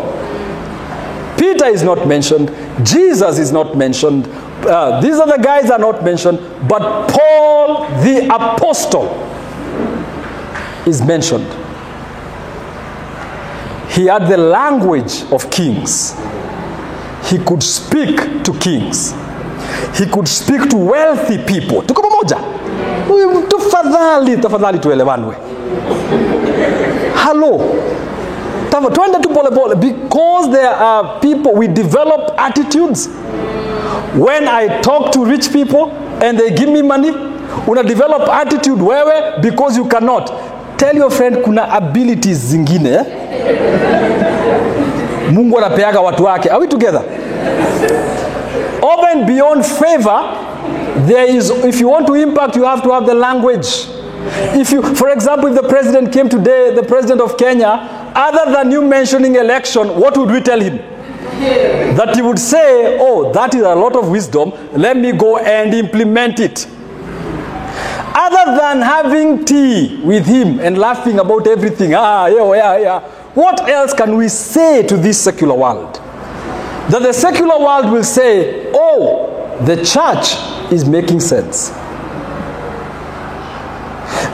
Peter is not mentioned. Jesus is not mentioned. Uh, these other guys are not mentioned. But Paul the apostle is mentioned. He had the language of kings. He could speak to kings. He could speak to wealthy people. Tuko pamoja? Tafadhali, tafadhali tuelewanwe. Hello. Twende tu pole because there are people we develop attitudes when i talk to rich people and they give me money una develop attitude wewe because you cannot tell your friend kuna abilities zingine. Mungu anapeaga watu wake. Are we together? Over beyond favor there is if you want to impact you have to have the language. If you for example if the president came today the president of kenya other than you mentioning election what would we tell him? That he would say oh that is a lot of wisdom. Let me go and implement it other than having tea with him and laughing about everything ah yeah yeah yeah what else can we say to this secular world that the secular world will say, oh, the church is making sense.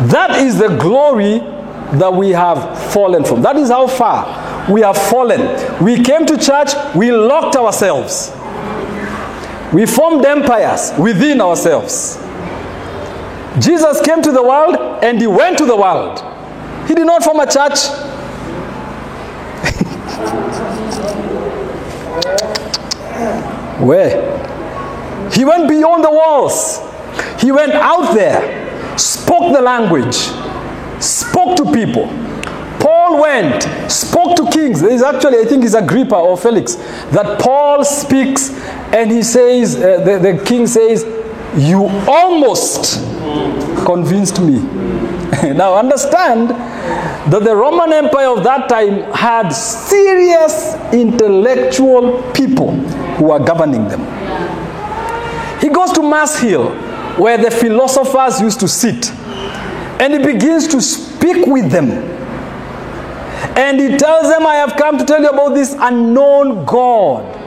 That is the glory that we have fallen from. That is how far we have fallen. We came to church, we locked ourselves. We formed empires within ourselves. Jesus came to the world and he went to the world. He did not form a church. Where? He went beyond the walls. He went out there, spoke the language, spoke to people. Paul went, spoke to kings. There is actually, I think it's Agrippa or Felix, that Paul speaks and he says, uh, the, the king says, You almost convinced me. now understand that the Roman Empire of that time had serious intellectual people who were governing them. He goes to Mars Hill, where the philosophers used to sit, and he begins to speak with them. And he tells them, I have come to tell you about this unknown God.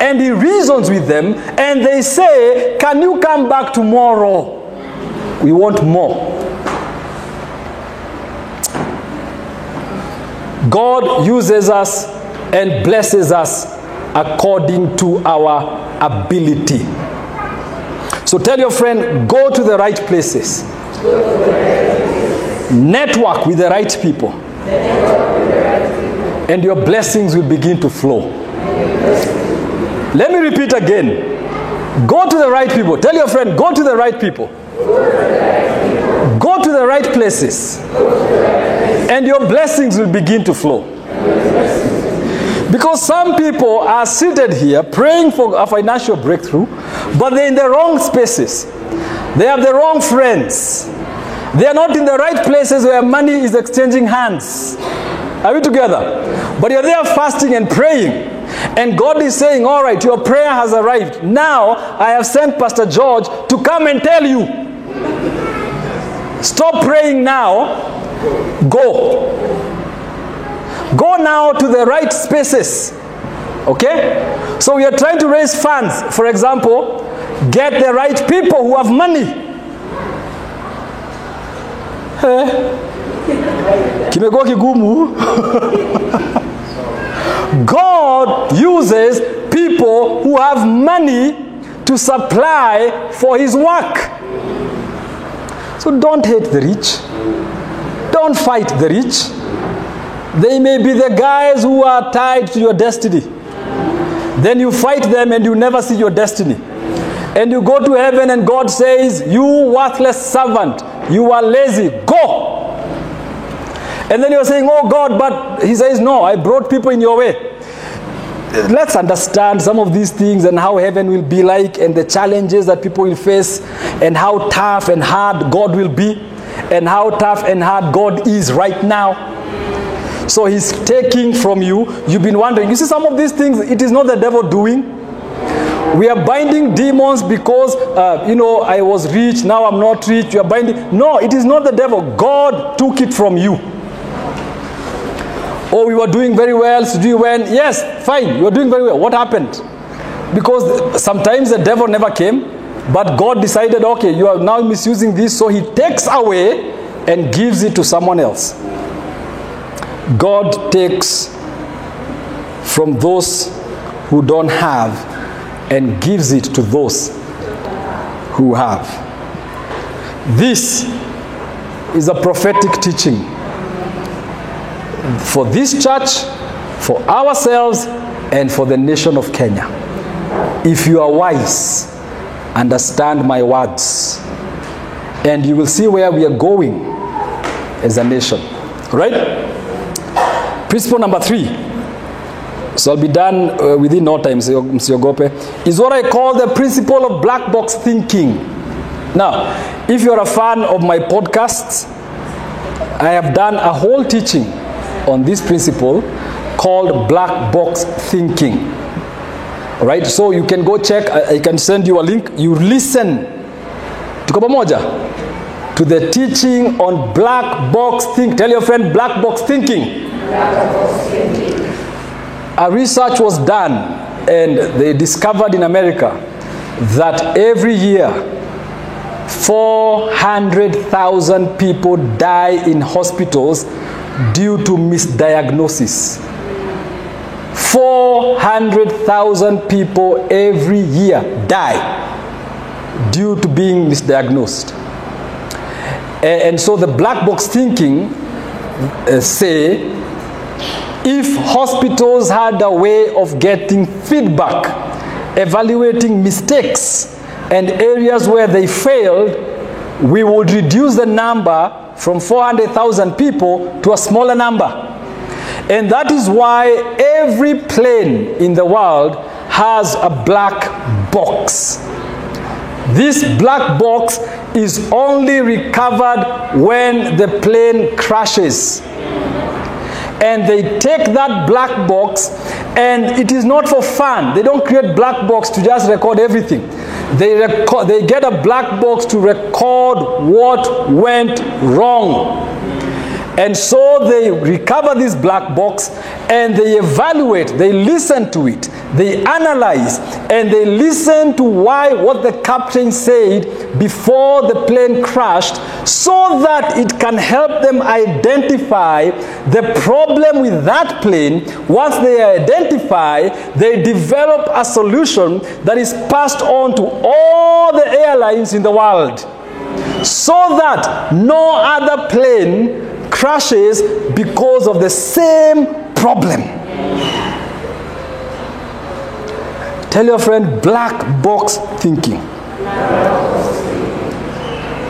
And he reasons with them, and they say, Can you come back tomorrow? We want more. God uses us and blesses us according to our ability. So tell your friend, go to the right places. Network with the right people. And your blessings will begin to flow. Let me repeat again. Go to the right people. Tell your friend, go to the right people. Go to the right places. And your blessings will begin to flow. Because some people are seated here praying for a financial breakthrough, but they're in the wrong spaces. They have the wrong friends. They are not in the right places where money is exchanging hands. Are we together? But you're there fasting and praying. And God is saying, All right, your prayer has arrived. Now I have sent Pastor George to come and tell you. Stop praying now. Go. Go now to the right spaces. Okay? So we are trying to raise funds. For example, get the right people who have money. Eh? Kimekuwa kigumu. God uses people who have money to supply for his work. So don't hate the rich. Don't fight the rich. They may be the guys who are tied to your destiny. Then you fight them and you never see your destiny. And you go to heaven and God says, You worthless servant, you are lazy, go. And then you're saying, Oh God, but He says, No, I brought people in your way. Let's understand some of these things and how heaven will be like and the challenges that people will face and how tough and hard God will be and how tough and hard God is right now. So he's taking from you. You've been wondering. You see, some of these things, it is not the devil doing. We are binding demons because, uh, you know, I was rich, now I'm not rich. You are binding. No, it is not the devil. God took it from you. Oh, we were doing very well. So do you win? Yes, fine. You are doing very well. What happened? Because sometimes the devil never came, but God decided, okay, you are now misusing this, so he takes away and gives it to someone else. God takes from those who don't have and gives it to those who have. This is a prophetic teaching for this church, for ourselves, and for the nation of Kenya. If you are wise, understand my words, and you will see where we are going as a nation. Right? Principle number three. So I'll be done uh, within no time, Msiogope, is what I call the principle of black box thinking. Now, if you're a fan of my podcasts, I have done a whole teaching on this principle called black box thinking. Right? so you can go check, I, I can send you a link. You listen. Tuko pamoja? To the teaching on black box thinking. Tell your friend black box thinking. A research was done and they discovered in America that every year 400,000 people die in hospitals due to misdiagnosis. 400,000 people every year die due to being misdiagnosed. And so the black box thinking uh, say if hospitals had a way of getting feedback, evaluating mistakes and areas where they failed, we would reduce the number from 400,000 people to a smaller number. And that is why every plane in the world has a black box. This black box is only recovered when the plane crashes. And they take that black box, and it is not for fun. They don't create black box to just record everything. They, record, they get a black box to record what went wrong. And so they recover this black box and they evaluate, they listen to it, they analyze, and they listen to why what the captain said before the plane crashed so that it can help them identify the problem with that plane. Once they identify, they develop a solution that is passed on to all the airlines in the world so that no other plane crashes because of the same problem. Tell your friend black box thinking.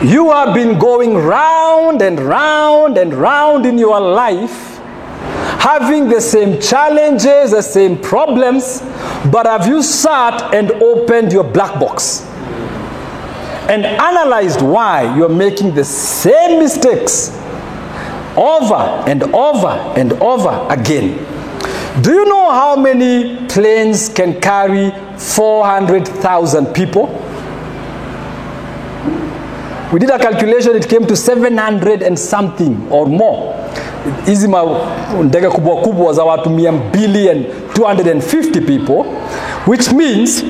You have been going round and round and round in your life, having the same challenges, the same problems, but have you sat and opened your black box and analyzed why you're making the same mistakes over and over and over again? Do you know how many planes can carry 400,000 people? We did a calculation, it came to 700 and something or more. Hizi ndege kubwa kubwa za watu mia mbili and 250 people, which means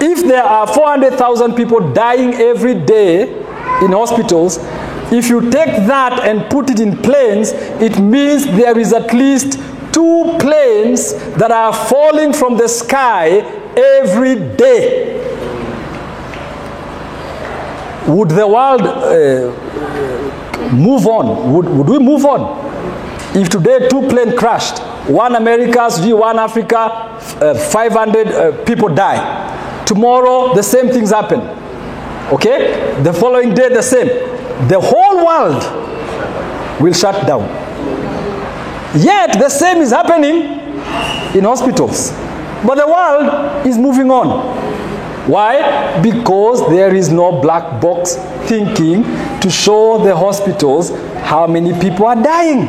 if there are 400,000 people dying every day in hospitals, if you take that and put it in planes, it means there is at least two planes that are falling from the sky every day. Would the world uh, move on? Would, would we move on? If today two planes crashed, one America's, one Africa, uh, 500 uh, people die. Tomorrow, the same things happen. Okay? The following day, the same. The whole world will shut down. Yet, the same is happening in hospitals. But the world is moving on. Why? Because there is no black box thinking to show the hospitals how many people are dying.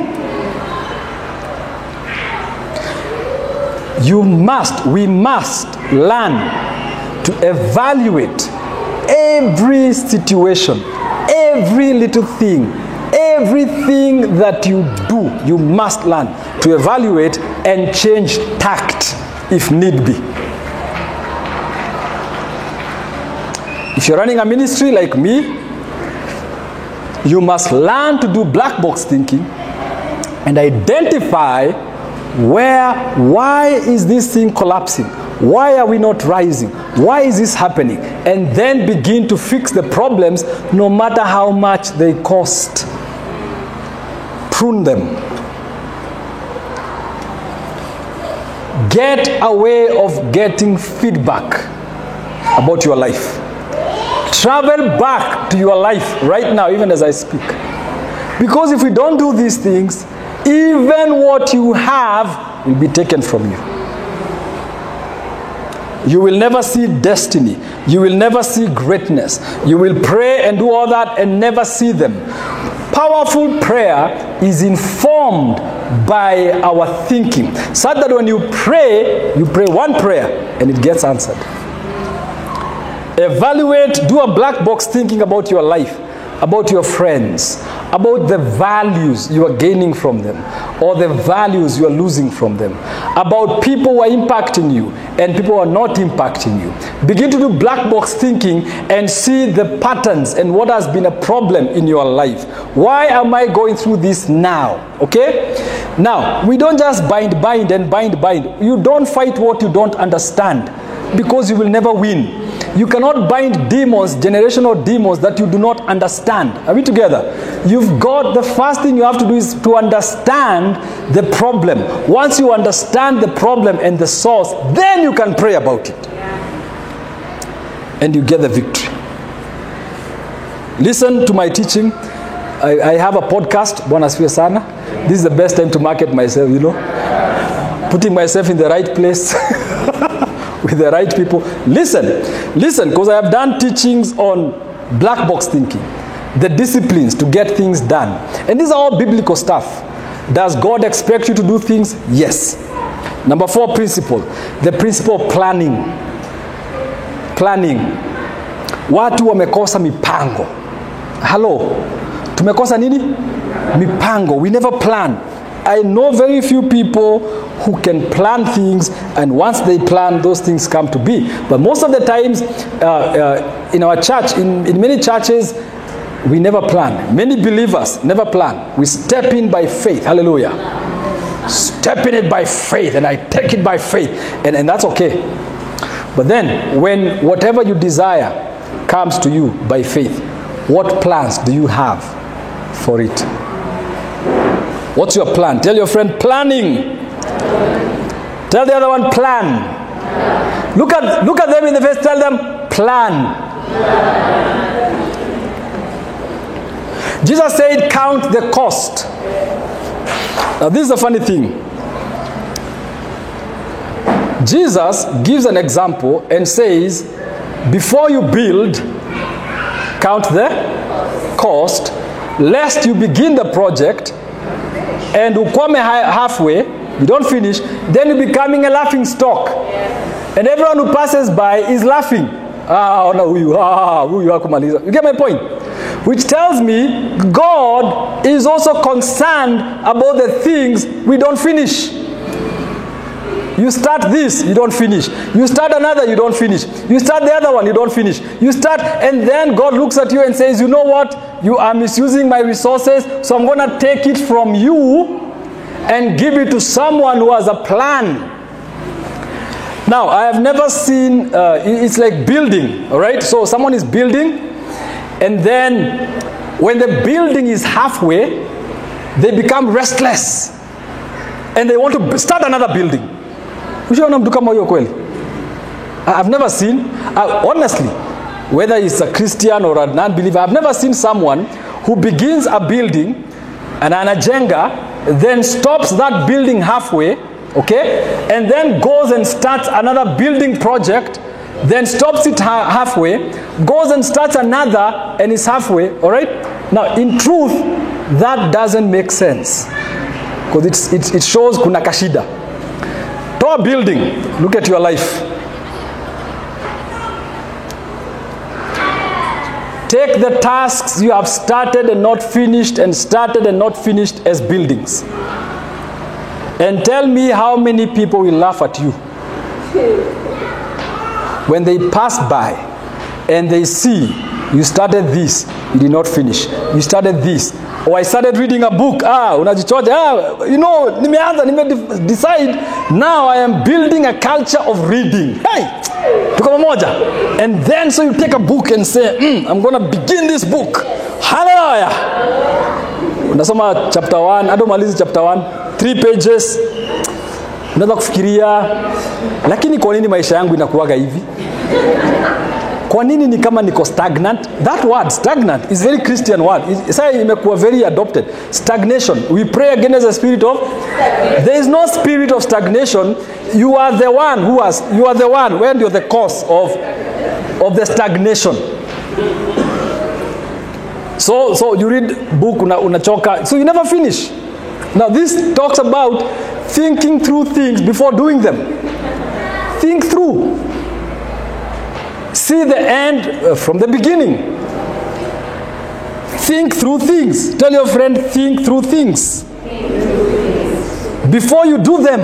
You must, we must learn to evaluate every situation, every little thing, everything that you do, you must learn to evaluate and change tact if need be. If you're running a ministry like me, you must learn to do black box thinking and identify where, why is this thing collapsing? Why are we not rising? Why is this happening? And then begin to fix the problems no matter how much they cost. Prune them. Get a way of getting feedback about your life. Travel back to your life right now, even as I speak. Because if we don't do these things, even what you have will be taken from you. You will never see destiny. You will never see greatness. You will pray and do all that and never see them. Powerful prayer is informed by our thinking, so that when you pray, you pray one prayer and it gets answered. Evaluate, do a black box thinking about your life, about your friends, about the values you are gaining from them or the values you are losing from them, about people who are impacting you and people who are not impacting you. Begin to do black box thinking and see the patterns and what has been a problem in your life. Why am I going through this now? Okay? Now, we don't just bind, bind, and bind, bind. You don't fight what you don't understand because you will never win. You cannot bind demons, generational demons that you do not understand. Are we together? You've got the first thing you have to do is to understand the problem. Once you understand the problem and the source, then you can pray about it. And you get the victory. Listen to my teaching. I, I have a podcast, Asifiwe sana. This is the best time to market myself, you know. Putting myself in the right place. with the right people. Listen, listen, because I have done teachings on black box thinking, the disciplines to get things done. And these are all biblical stuff. Does God expect you to do things? Yes. Number four principle, the principle of planning. Planning. Watu wamekosa mipango. Hello. Tumekosa nini? Mipango. We never plan. I know very few people who can plan things, and once they plan, those things come to be. But most of the times, uh, uh, in our church, in, in many churches, we never plan. Many believers never plan. We step in by faith. Hallelujah. Step in it by faith, and I take it by faith, and, and that's okay. But then, when whatever you desire comes to you by faith, what plans do you have for it? What's your plan? Tell your friend, planning. Tell the other one, plan. Look at, look at them in the face, tell them, plan. Jesus said, Count the cost. Now, this is a funny thing. Jesus gives an example and says, Before you build, count the cost, lest you begin the project and you come halfway, you don't finish, then you're becoming a laughing stock. And everyone who passes by is laughing. Ah, ona huyu, ah, huyu hakumaliza. You get my point? Which tells me God is also concerned about the things we don't finish. You start this, you don't finish. You start another, you don't finish. You start the other one, you don't finish. You start, and then God looks at you and says, You know what? You are misusing my resources, so I'm going to take it from you and give it to someone who has a plan. Now, I have never seen, uh, it's like building, all right? So someone is building, and then when the building is halfway, they become restless and they want to start another building. Ushaona mtu kama huyo kweli? I've never seen, uh, honestly, whether it's a Christian or a non-believer, I've never seen someone who begins a building and anajenga, then stops that building halfway, okay, and then goes and starts another building project, then stops it ha- halfway, goes and starts another, and is halfway, all right? Now, in truth, that doesn't make sense because it, it shows kuna kashida. Toa building, look at your life. Take the tasks you have started and not finished, and started and not finished as buildings. And tell me how many people will laugh at you when they pass by and they see you started this, you did not finish. You started this. Or I started reading a book. Ah, unajichoja Ah, you know, nimeanza, nime decide now I am building a culture of reading. Hey, tuko pamoja. And then so you take a book and say, mm, I'm going to begin this book. Hallelujah. Unasoma chapter 1, hadi umalizi chapter 1, 3 pages. Unaweza kufikiria lakini kwa nini maisha yangu inakuwaga hivi? Kwa nini ni kama niko stagnant? That word stagnant is very christian word. Sasa imekuwa very adopted. Stagnation. We pray against the spirit of there is no spirit of stagnation. You are the one who has you are the one when you're the cause of of the stagnation. So so you read book una, unachoka. So you never finish. Now this talks about thinking through things before doing them. Think through see the end uh, from the beginning. Think through things. Tell your friend, think through things. Before you do them,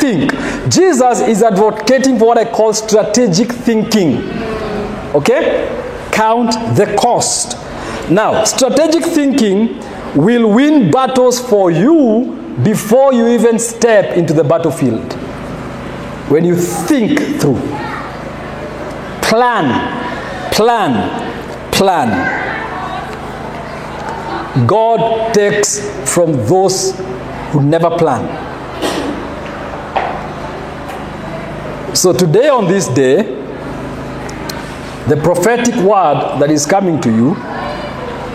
think. Jesus is advocating for what I call strategic thinking. Okay? Count the cost. Now, strategic thinking will win battles for you before you even step into the battlefield. When you think through plan, plan, plan. God takes from those who never plan. So, today, on this day, the prophetic word that is coming to you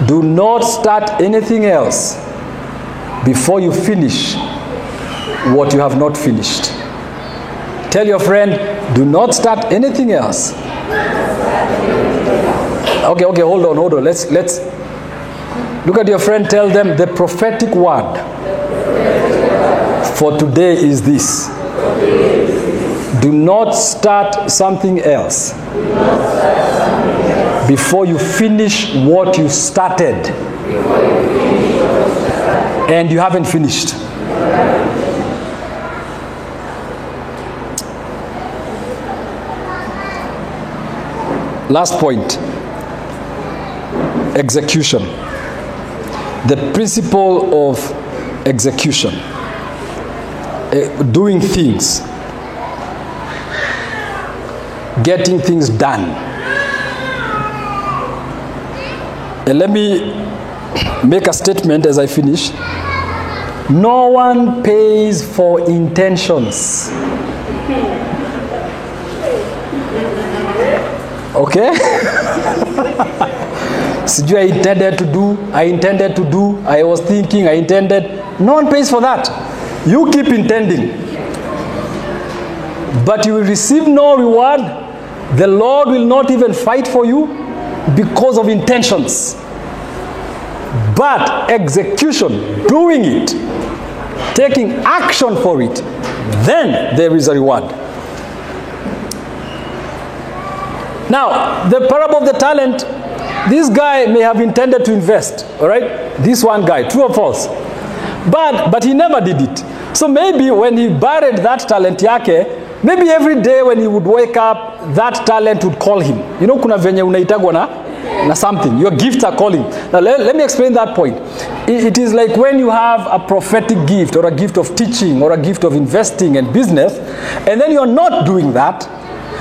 do not start anything else before you finish what you have not finished. Tell your friend, do not start anything else Okay, okay, hold on, hold on. Let's let's look at your friend, tell them the prophetic word for today is this. Do not start something else before you finish what you started. And you haven't finished. Last point. execution. The principle of execution. Uh, doing things. Getting things done. And let me make a statement as I finish. No one pays for intentions. Okay? Sijui I intended to do, I intended to do, I was thinking, I intended. No one pays for that. You keep intending. But you will receive no reward. The Lord will not even fight for you because of intentions. But execution, doing it, taking action for it, then there is a reward. Now, the parable of the talent, this guy may have intended to invest, all right? This one guy, true or false? But, but he never did it. So maybe when he buried that talent yake, maybe every day when he would wake up, that talent would call him. You know, kuna venye unaitagwa na, na something. Your gifts are calling. Now, let, let me explain that point. It, it is like when you have a prophetic gift or a gift of teaching or a gift of investing and business, and then you're not doing that,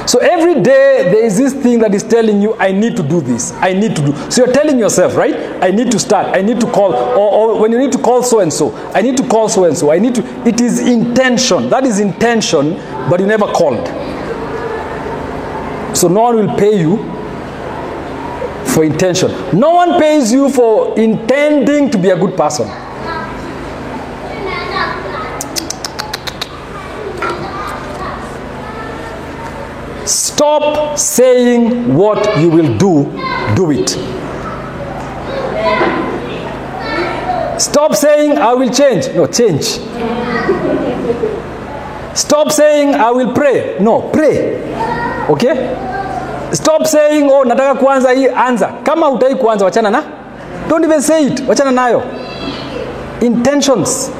so every day there is this thing that is telling you, I need to do this. I need to do. So you're telling yourself, right? I need to start. I need to call. Or, or when you need to call so and so, I need to call so and so. I need to. It is intention. That is intention, but you never called. So no one will pay you for intention. No one pays you for intending to be a good person. Stop saying what you will do, do it. Stop saying I will change. No, change. Stop saying I will pray. No, pray. Okay? Stop saying oh nataka kuanza hii anza. Kama hutaki kuanza wachana na. Don't even say it. Wachana nayo. Intentions.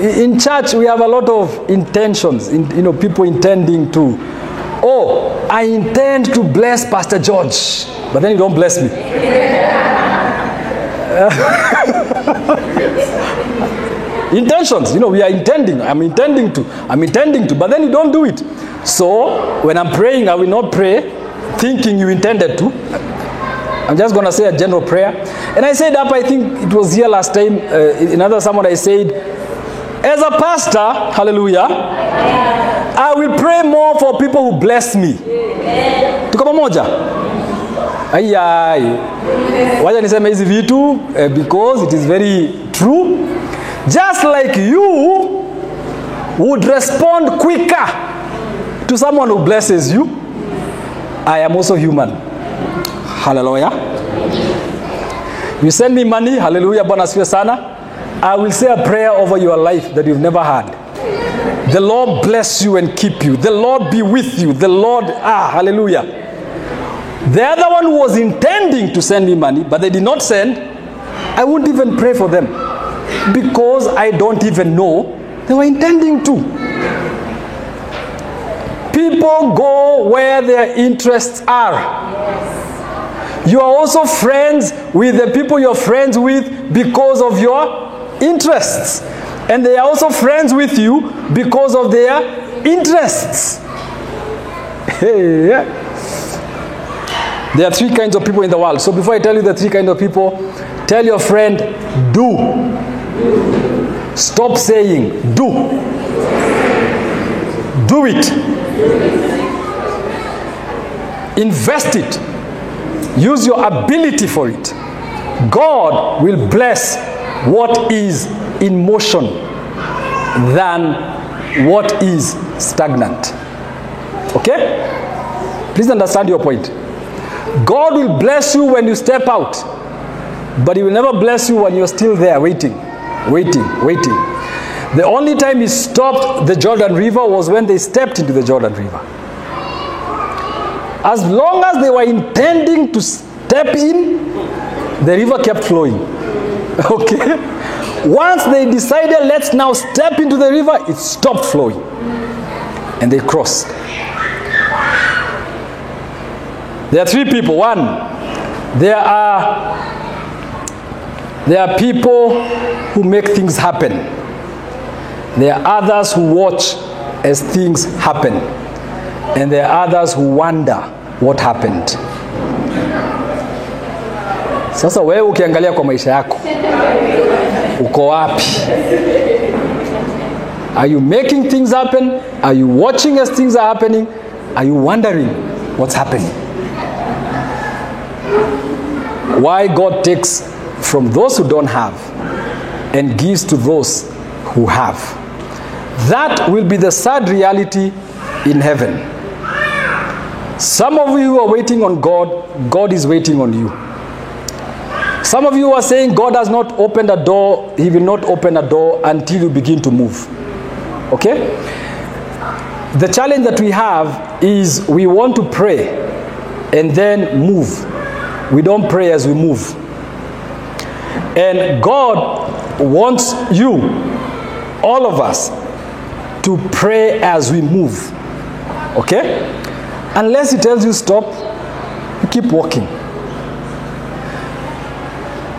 In church, we have a lot of intentions. In, you know, people intending to, oh, I intend to bless Pastor George, but then you don't bless me. Intentions, you know, we are intending. I'm intending to. I'm intending to, but then you don't do it. So when I'm praying, I will not pray thinking you intended to. I'm just going to say a general prayer. And I said up, I think it was here last time, uh, another someone I said, as a pastor, hallelujah, I will pray more for people who bless me. Tuko pamoja? Ayai. Wacha niseme hizi vitu uh, because it is very true. Just like you would respond quicker to someone who blesses you, I am also human. Hallelujah. You send me money, hallelujah, Bwana asifiwe sana. I will say a prayer over your life that you've never had. The Lord bless you and keep you. The Lord be with you. The Lord, ah, hallelujah. The other one was intending to send me money, but they did not send, I won't even pray for them because I don't even know they were intending to. People go where their interests are. You are also friends with the people you're friends with because of your interests. And they are also friends with you because of their interests. Yeah. There are three kinds of people in the world. So before I tell you the three kinds of people, tell your friend, do. Stop saying, do. Do it. Invest it. Use your ability for it. God will bless what is in motion than what is stagnant. Okay? Please understand your point. God will bless you when you step out, but He will never bless you when you're still there waiting, waiting, waiting. The only time He stopped the Jordan River was when they stepped into the Jordan River. As long as they were intending to step in, the river kept flowing. Okay? Once they decided, let's now step into the river, it stopped flowing. And they crossed. There are three people. One, There are there are people who make things happen. There are others who watch as things happen. And there are others who wonder what happened. Sasa wewe ukiangalia kwa maisha yako uko wapi? Are you making things happen? Are you watching as things are happening? Are you wondering what's happening? Why God takes from those who don't have and gives to those who have. That will be the sad reality in heaven. Some of you are waiting on God, God is waiting on you. Some of you are saying God has not opened a door, He will not open a door until you begin to move. Okay? The challenge that we have is we want to pray and then move. We don't pray as we move. And God wants you, all of us, to pray as we move. Okay? Unless He tells you stop, you keep walking.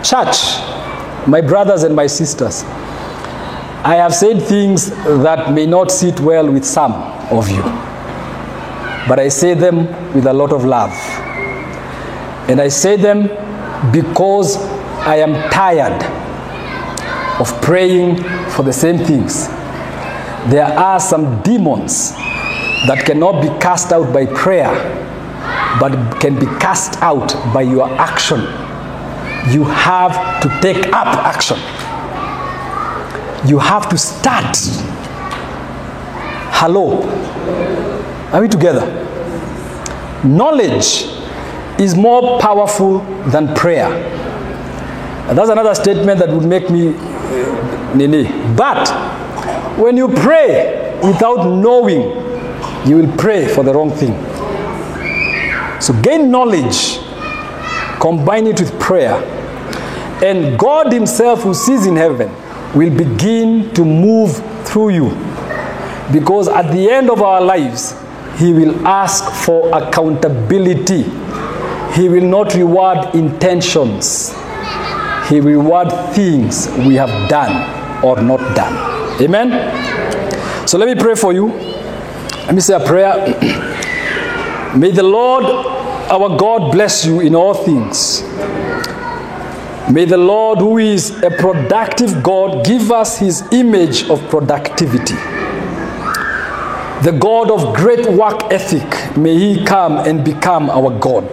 Church, my brothers and my sisters, I have said things that may not sit well with some of you, but I say them with a lot of love. And I say them because I am tired of praying for the same things. There are some demons that cannot be cast out by prayer, but can be cast out by your action. You have to take up action. You have to start. Hello. Are we together? Knowledge is more powerful than prayer. And that's another statement that would make me uh, nini. But when you pray without knowing, you will pray for the wrong thing. So gain knowledge, combine it with prayer, and God Himself, who sees in heaven, will begin to move through you. Because at the end of our lives, He will ask for accountability. He will not reward intentions. He will reward things we have done or not done. Amen? So let me pray for you. Let me say a prayer. May the Lord our God bless you in all things. May the Lord, who is a productive God, give us his image of productivity. The God of great work ethic, may he come and become our God.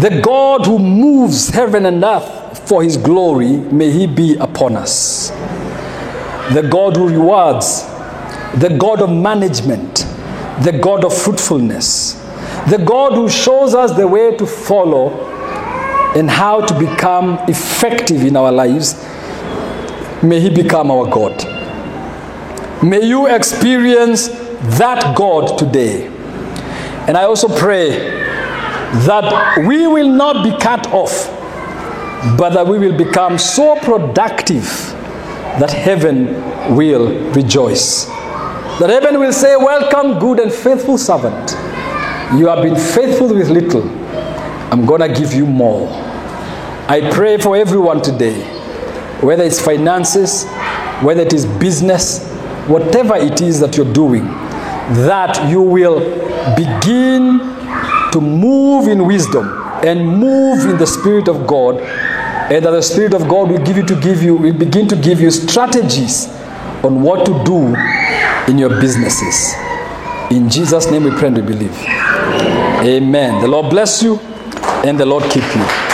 The God who moves heaven and earth for his glory, may he be upon us. The God who rewards, the God of management, the God of fruitfulness, the God who shows us the way to follow and how to become effective in our lives, may He become our God. May you experience that God today. And I also pray that we will not be cut off, but that we will become so productive that heaven will rejoice. That heaven will say, Welcome, good and faithful servant. You have been faithful with little. I'm going to give you more. I pray for everyone today, whether it's finances, whether it is business, whatever it is that you're doing, that you will begin to move in wisdom and move in the Spirit of God, and that the Spirit of God will give you to give you, will begin to give you strategies on what to do in your businesses. In Jesus' name we pray and we believe. Amen. The Lord bless you and the Lord keep you.